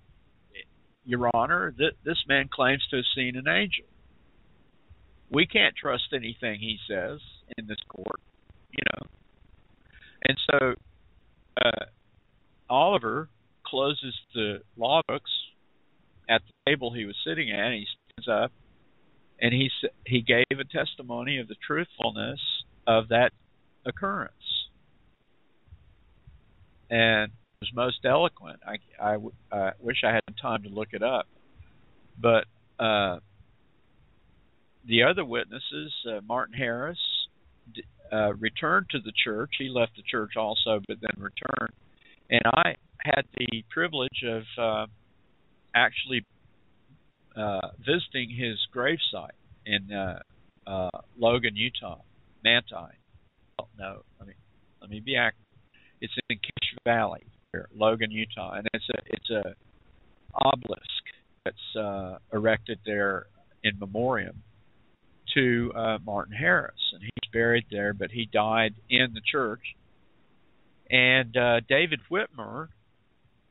Your Honor, th- this man claims to have seen an angel. We can't trust anything he says in this court, you know. And so uh, Oliver closes the law books at the table he was sitting at, and he stands up and he he gave a testimony of the truthfulness of that occurrence. And it was most eloquent. I, wish I had time to look it up. But uh, the other witnesses, uh, Martin Harris, uh, returned to the church. He left the church also, but then returned. And I had the privilege of uh, actually uh, visiting his gravesite in uh, Logan, Utah, Manti no, let me let me be accurate. It's in Cache Valley, here, Logan, Utah, and it's a it's a obelisk that's uh, erected there in memoriam to uh, Martin Harris, and he's buried there, but he died in the church. And uh, David Whitmer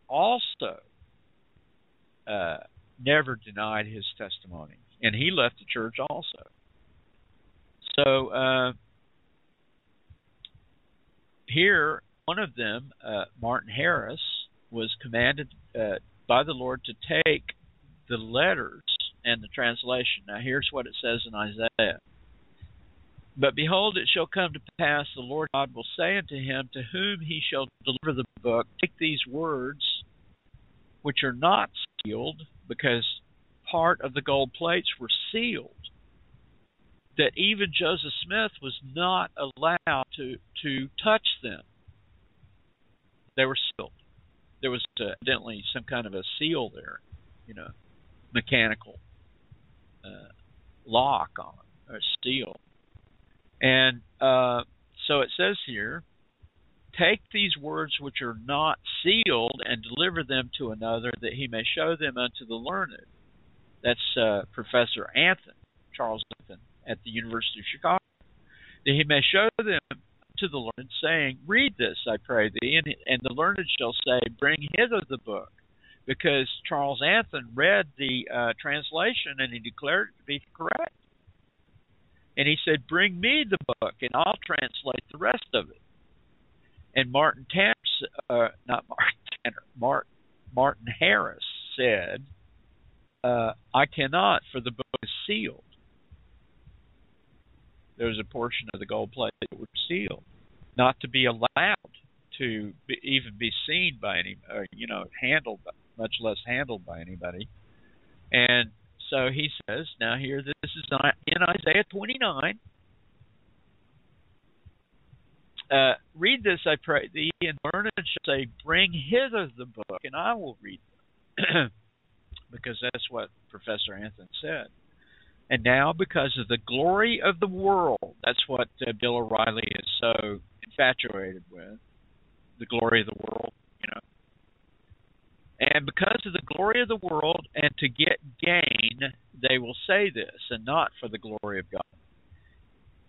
also uh, never denied his testimony, and he left the church also. So uh, here, one of them, uh, Martin Harris, was commanded uh, by the Lord to take the letters and the translation. Now, here's what it says in Isaiah. But behold, it shall come to pass, the Lord God will say unto him, to whom he shall deliver the book, take these words, which are not sealed, because part of the gold plates were sealed, that even Joseph Smith was not allowed to to touch them. They were sealed. There was uh, evidently some kind of a seal there, you know, mechanical uh, lock on or seal. And uh, so it says here, take these words which are not sealed and deliver them to another that he may show them unto the learned. That's uh, Professor Anthon, Charles Anthon at the University of Chicago, that he may show them to the learned, saying, Read this, I pray thee. And, and the learned shall say, Bring hither the book. Because Charles Anthon read the uh, translation and he declared it to be correct. And he said, Bring me the book and I'll translate the rest of it. And Martin Tamps, uh, not Martin Tanner, Martin, Martin Harris said, uh, I cannot, for the book is sealed there was a portion of the gold plate that was sealed, not to be allowed to be, even be seen by any, uh, you know, handled, much less handled by anybody. And so he says, now here, this is in Isaiah 29. Uh, read this, I pray thee, and learn and say, Bring hither the book, and I will read them. [clears throat] because that's what Professor Anthon said. And now, because of the glory of the world, that's what uh, Bill O'Reilly is so infatuated with the glory of the world, you know. And because of the glory of the world and to get gain, they will say this, and not for the glory of God.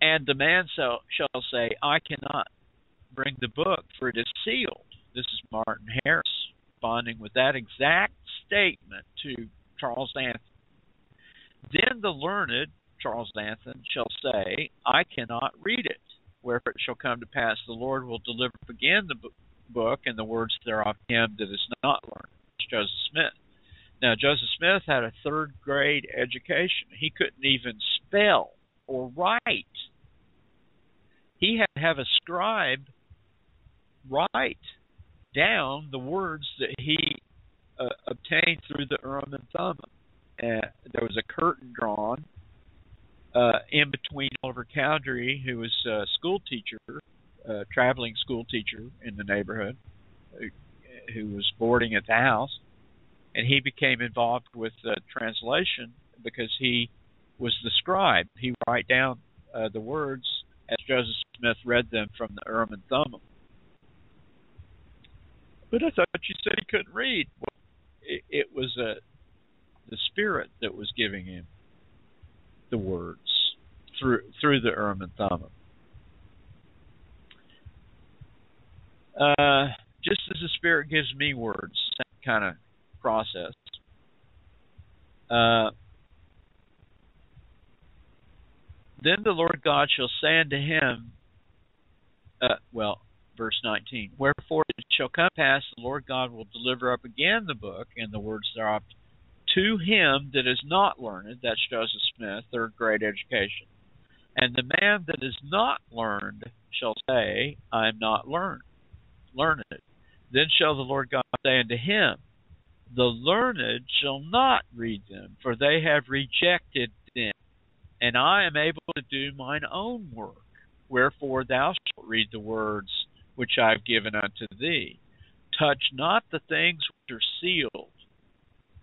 And the man shall, shall say, I cannot. bring the book, for it is sealed. This is Martin Harris responding with that exact statement to Charles Anthony. Then the learned, Charles Anthony, shall say, I cannot read it. Wherefore it shall come to pass, the Lord will deliver again the book and the words thereof him that is not learned. Joseph Smith. Now, Joseph Smith had a third grade education. He couldn't even spell or write. He had to have a scribe write down the words that he uh, obtained through the Urim and Thummim. Uh, there was a curtain drawn uh, in between Oliver Cowdery, who was a school teacher, a traveling school teacher in the neighborhood, who, who was boarding at the house, and he became involved with uh, translation because he was the scribe. He would write down uh, the words as Joseph Smith read them from the Urim and Thummim. But I thought you said he couldn't read. Well, it, it was uh, the Spirit that was giving him the words through through the Urim and Thummim. Uh, just as the Spirit gives me words, same kind of process. Uh, then the Lord God shall say unto him, uh, well, verse 19, Wherefore it shall come pass, the Lord God will deliver up again the book and the words thereof to him that is not learned, that's Joseph Smith, third grade education. And the man that is not learned shall say, I am not learned, learned. Then shall the Lord God say unto him, The learned shall not read them, for they have rejected them, and I am able to do mine own work. Wherefore thou shalt read the words which I have given unto thee. Touch not the things which are sealed,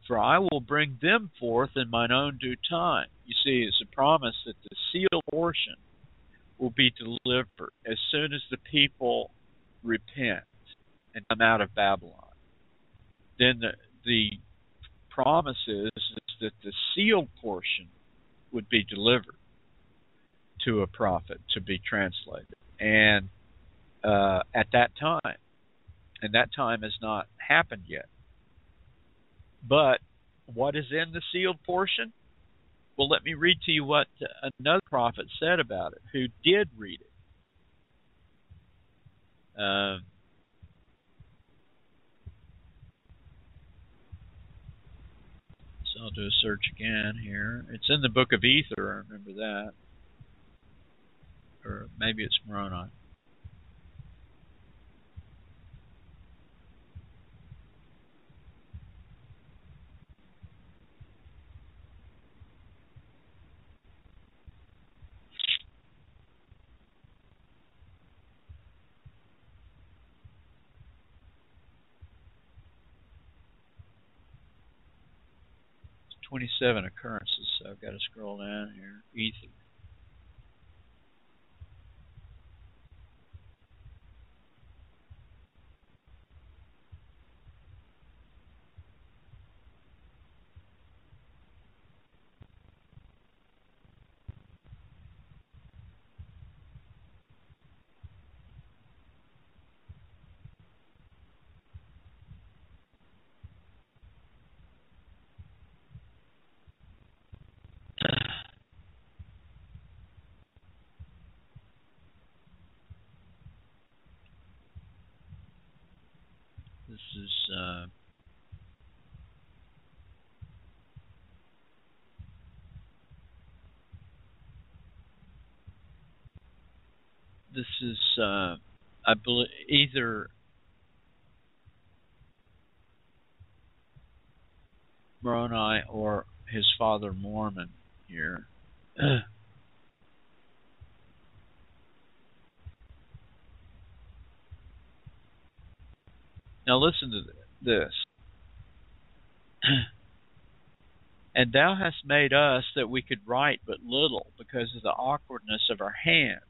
for I will bring them forth in mine own due time. You see, it's a promise that the sealed portion will be delivered as soon as the people repent and come out of Babylon. Then the, the promise is, is that the sealed portion would be delivered to a prophet to be translated. And uh, at that time, and that time has not happened yet. But what is in the sealed portion? Well, let me read to you what another prophet said about it who did read it. Um, so I'll do a search again here. It's in the book of Ether, I remember that. Or maybe it's Moroni. 27 occurrences, so I've got to scroll down here. Ether. This is uh, this is uh, I believe either Moroni or his father Mormon here. [clears throat] Now listen to this. [clears throat] and thou hast made us that we could write but little because of the awkwardness of our hands.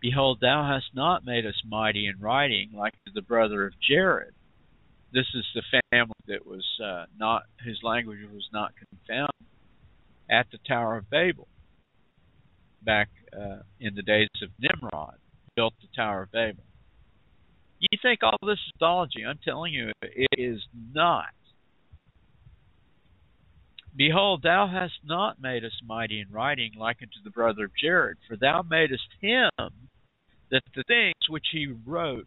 Behold, thou hast not made us mighty in writing like the brother of Jared. This is the family that was uh, not whose language was not confounded at the Tower of Babel back uh, in the days of Nimrod, built the Tower of Babel. You think all this is mythology? I'm telling you, it is not. Behold, thou hast not made us mighty in writing like unto the brother of Jared, for thou madest him that the things which he wrote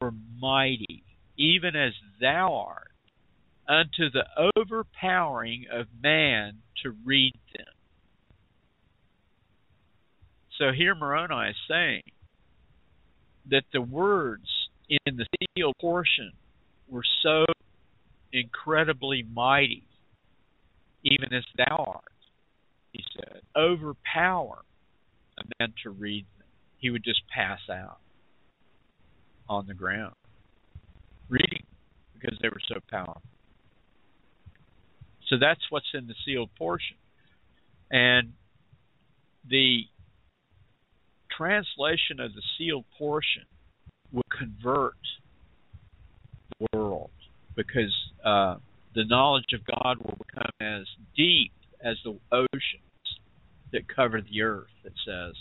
were mighty, even as thou art, unto the overpowering of man to read them. So here Moroni is saying that the words in the sealed portion were so incredibly mighty, even as thou art, he said, overpower a man to read. He would just pass out on the ground reading because they were so powerful. So that's what's in the sealed portion. And the translation of the sealed portion will convert the world because uh, the knowledge of God will become as deep as the oceans that cover the earth, it says,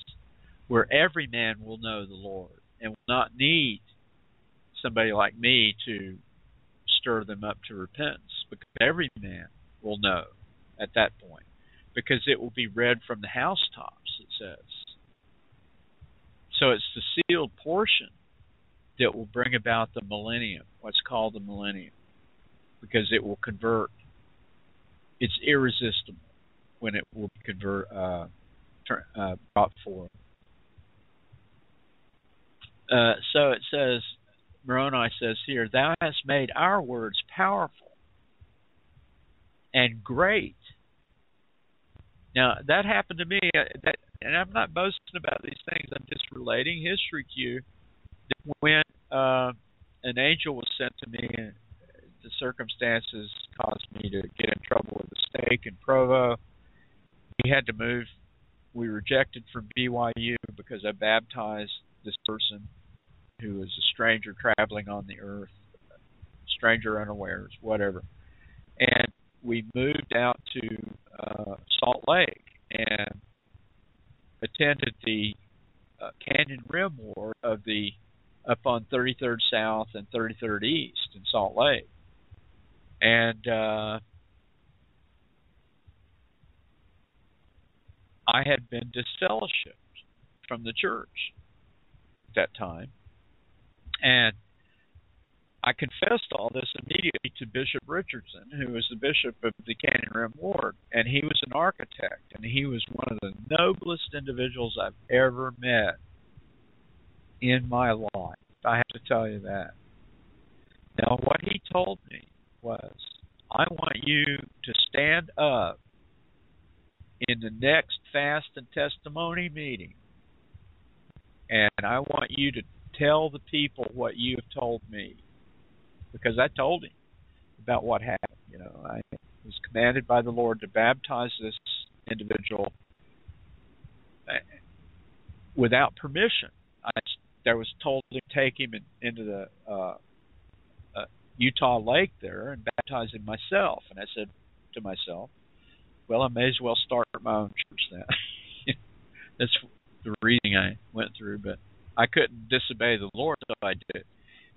where every man will know the Lord and will not need somebody like me to stir them up to repentance because every man will know at that point because it will be read from the housetops, it says. So it's the sealed portion that will bring about the millennium, what's called the millennium, because it will convert. It's irresistible when it will convert, uh, uh, brought forth. Uh, so it says, Moroni says here, Thou hast made our words powerful and great. Now that happened to me. Uh, that, and I'm not boasting about these things. I'm just relating history to you. When uh, an angel was sent to me, and the circumstances caused me to get in trouble with the stake in Provo. We had to move. We rejected from BYU because I baptized this person who was a stranger traveling on the earth, stranger unawares, whatever. And we moved out to uh, Salt Lake and attended the uh, Canyon Rim Ward of the up on 33rd South and 33rd East in Salt Lake, and uh, I had been disfellowshipped from the church at that time, and I confessed all this immediately to Bishop Richardson, who was the bishop of the Canyon Rim Ward, and he was an architect, and he was one of the noblest individuals I've ever met in my life. I have to tell you that. Now, what he told me was, I want you to stand up in the next fast and testimony meeting, and I want you to tell the people what you have told me because I told him about what happened. You know, I was commanded by the Lord to baptize this individual uh, without permission. I, I was told to take him in, into the uh, uh, Utah Lake there and baptize him myself. And I said to myself, "Well, I may as well start my own church then." [laughs] That's the reading I went through, but I couldn't disobey the Lord, so I did.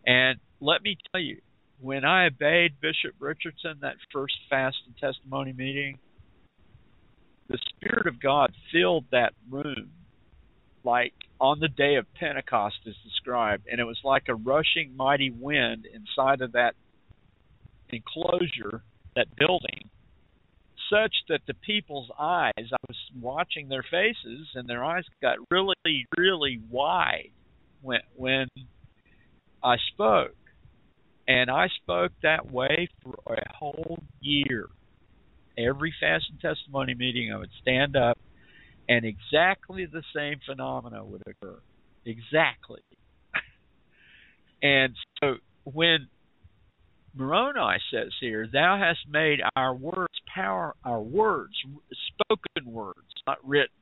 And let me tell you, when I obeyed Bishop Richardson that first fast and testimony meeting, the Spirit of God filled that room like on the day of Pentecost is described, and it was like a rushing mighty wind inside of that enclosure, that building, such that the people's eyes, I was watching their faces, and their eyes got really, really wide when when I spoke. And I spoke that way for a whole year. Every fast and testimony meeting, I would stand up, and exactly the same phenomena would occur. Exactly. [laughs] and so when Moroni says here, "Thou hast made our words power, our words, spoken words, not written."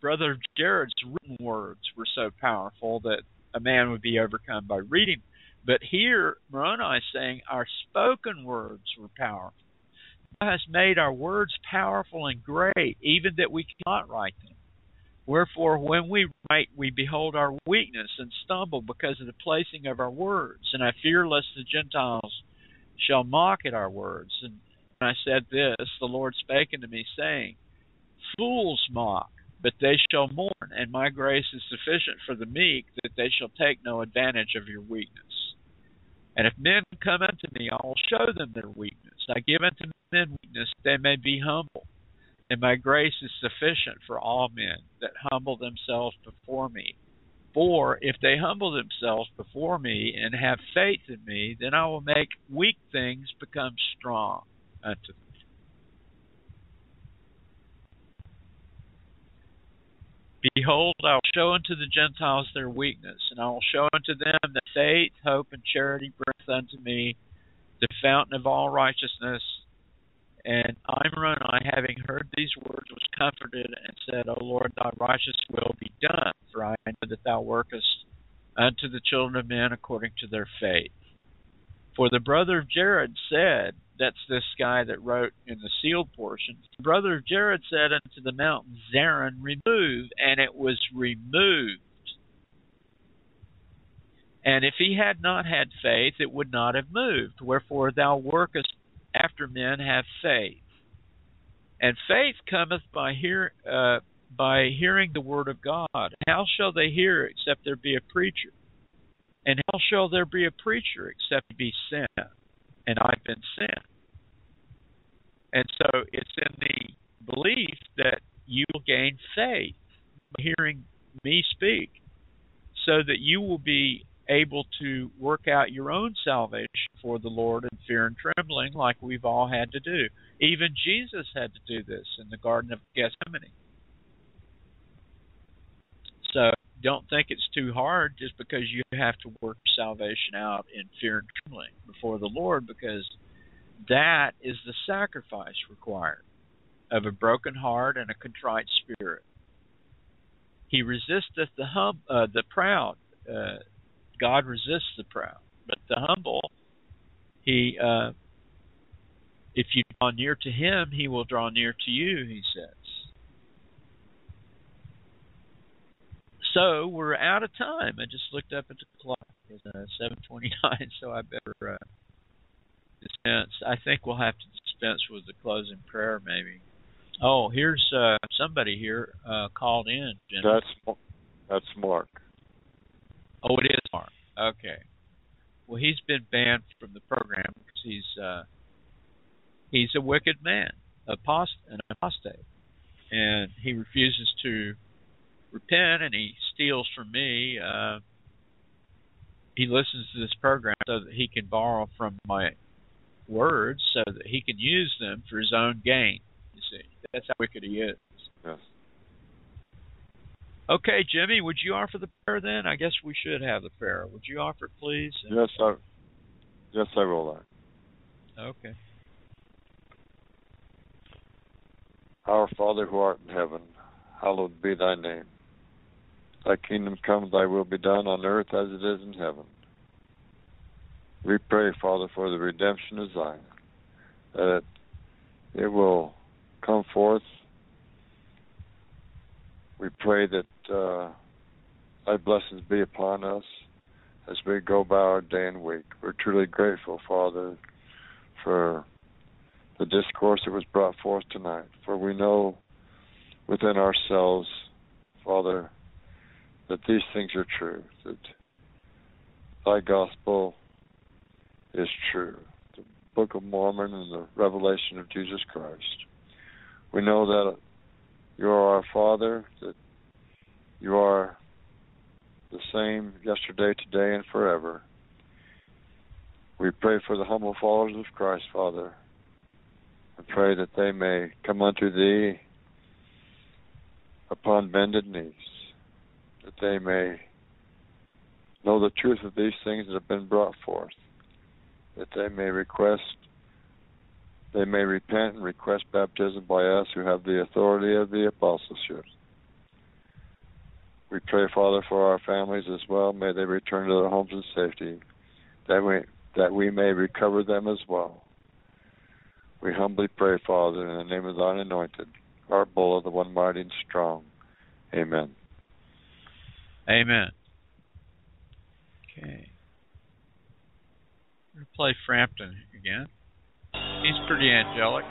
Brother Jared's written words were so powerful that a man would be overcome by reading. But here, Moroni is saying our spoken words were powerful. Thou hast made our words powerful and great, even that we cannot write them. Wherefore, when we write, we behold our weakness and stumble because of the placing of our words. And I fear lest the Gentiles shall mock at our words. And when I said this, the Lord spake unto me, saying, Fools mock, but they shall mourn, and my grace is sufficient for the meek, that they shall take no advantage of your weakness. And if men come unto me, I will show them their weakness. I give unto men weakness, that they may be humble. And my grace is sufficient for all men that humble themselves before me. For if they humble themselves before me and have faith in me, then I will make weak things become strong unto them. Behold, I will show unto the Gentiles their weakness, and I will show unto them that faith, hope, and charity bringeth unto me the fountain of all righteousness. And I, Moroni, having heard these words, was comforted and said, O Lord, thy righteous will be done, for I know that thou workest unto the children of men according to their faith. For the brother of Jared said, that's this guy that wrote in the sealed portion. The brother of Jared said unto the mountain Zerin, Remove, and it was removed. And if he had not had faith, it would not have moved. Wherefore thou workest after men have faith. And faith cometh by hear uh, by hearing the word of God. How shall they hear except there be a preacher? And how shall there be a preacher except be sent? And I've been sent. And so it's in the belief that you will gain faith by hearing me speak, so that you will be able to work out your own salvation for the Lord in fear and trembling, like we've all had to do. Even Jesus had to do this in the Garden of Gethsemane. So don't think it's too hard just because you have to work salvation out in fear and trembling before the Lord, because that is the sacrifice required of a broken heart and a contrite spirit. He resisteth the hum, uh, the proud. Uh, God resists the proud, but the humble, he, uh, if you draw near to him, he will draw near to you. He says. So we're out of time. I just looked up at the clock. It's uh, 7:29, [laughs] so I better uh, dispense. I think we'll have to dispense with the closing prayer, maybe. Oh, here's uh, somebody here uh, called in. That's that's Mark. Oh, it is Mark. Okay. Well, he's been banned from the program because he's uh, he's a wicked man, apost- an apostate, and he refuses to repent, and he steals from me. Uh, he listens to this program so that he can borrow from my words so that he can use them for his own gain. You see, that's how wicked he is. Okay, Jimmy, would you offer the prayer then? I guess we should have the prayer. Would you offer it, please? Yes, I. Yes, I will. Okay. Our Father who art in heaven, hallowed be thy name. Thy kingdom come, thy will be done on earth as it is in heaven. We pray, Father, for the redemption of Zion, that it will come forth. We pray that uh, thy blessings be upon us as we go by our day and week. We're truly grateful, Father, for the discourse that was brought forth tonight, for we know within ourselves, Father, that these things are true, that thy gospel is true. The Book of Mormon and the revelation of Jesus Christ. We know that you are our Father, that you are the same yesterday, today, and forever. We pray for the humble followers of Christ, Father. I pray that they may come unto Thee upon bended knees, that they may know the truth of these things that have been brought forth, that they may request, they may repent and request baptism by us who have the authority of the apostleship. We pray, Father, for our families as well. May they return to their homes in safety, that we that we may recover them as well. We humbly pray, Father, in the name of thine anointed, Art Bulla, the one mighty and strong. Amen. Amen. Okay. We're play Frampton again. He's pretty angelic.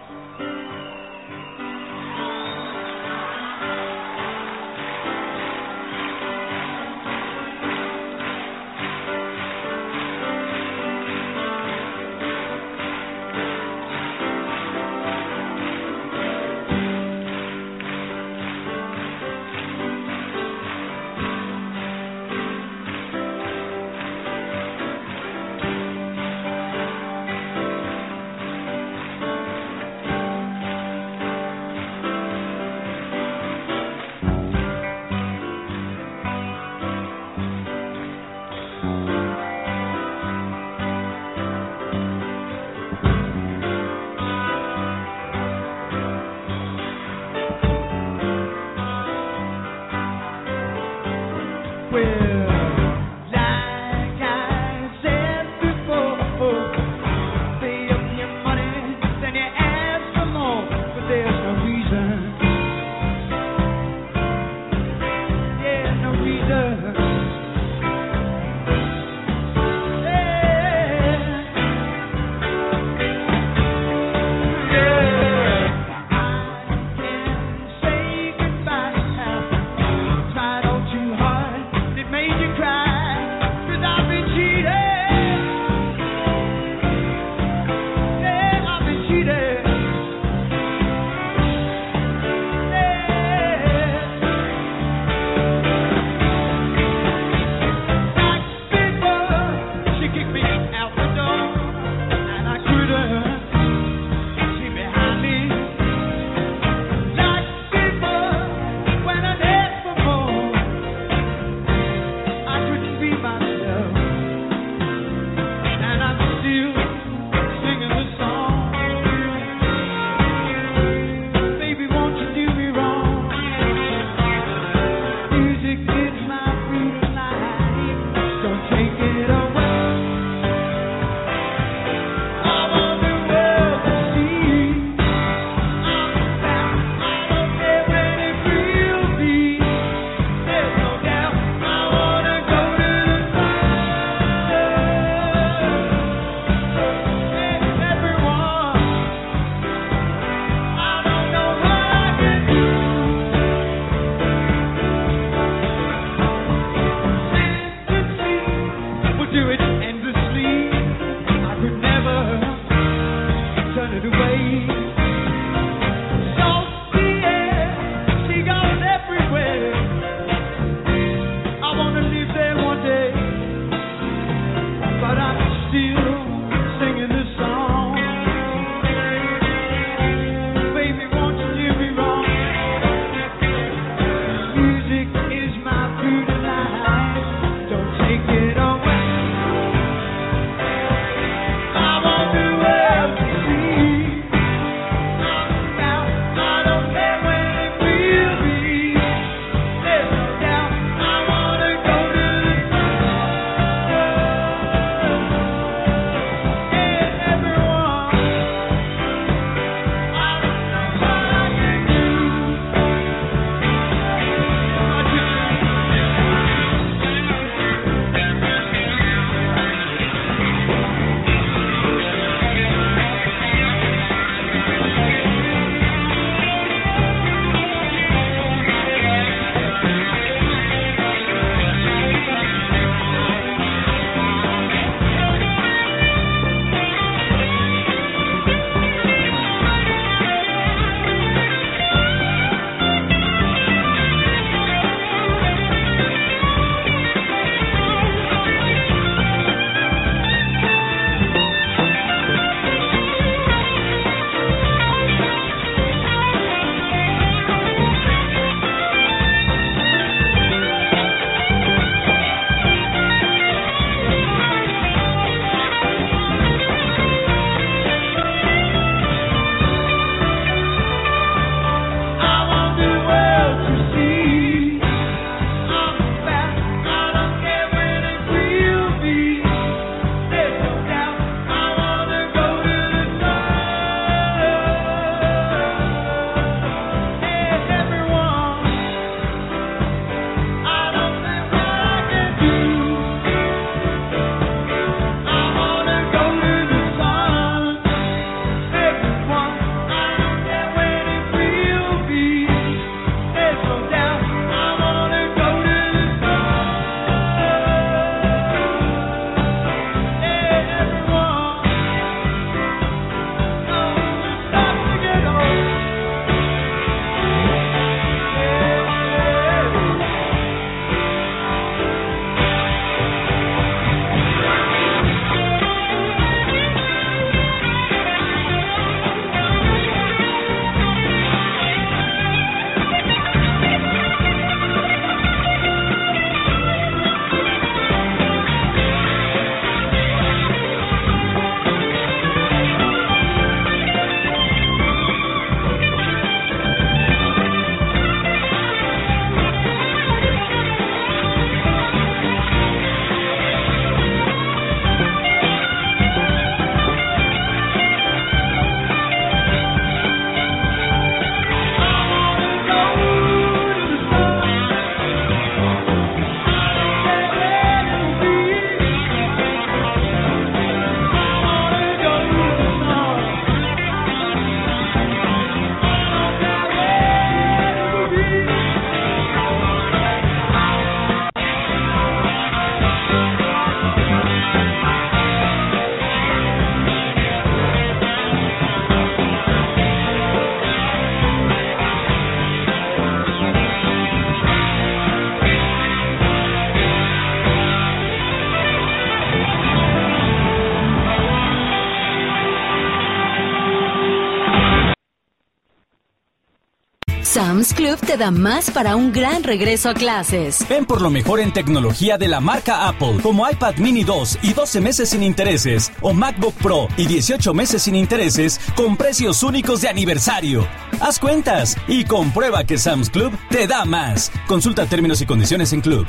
Sam's Club te da más para un gran regreso a clases. Ven por lo mejor en tecnología de la marca Apple, como iPad Mini 2 y 12 meses sin intereses, o MacBook Pro y 18 meses sin intereses, con precios únicos de aniversario. Haz cuentas y comprueba que Sam's Club te da más. Consulta términos y condiciones en Club.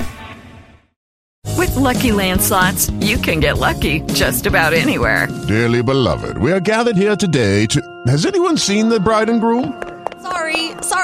With lucky landslots, you can get lucky just about anywhere. Dearly beloved, we are gathered here today to. Has anyone seen the bride and groom?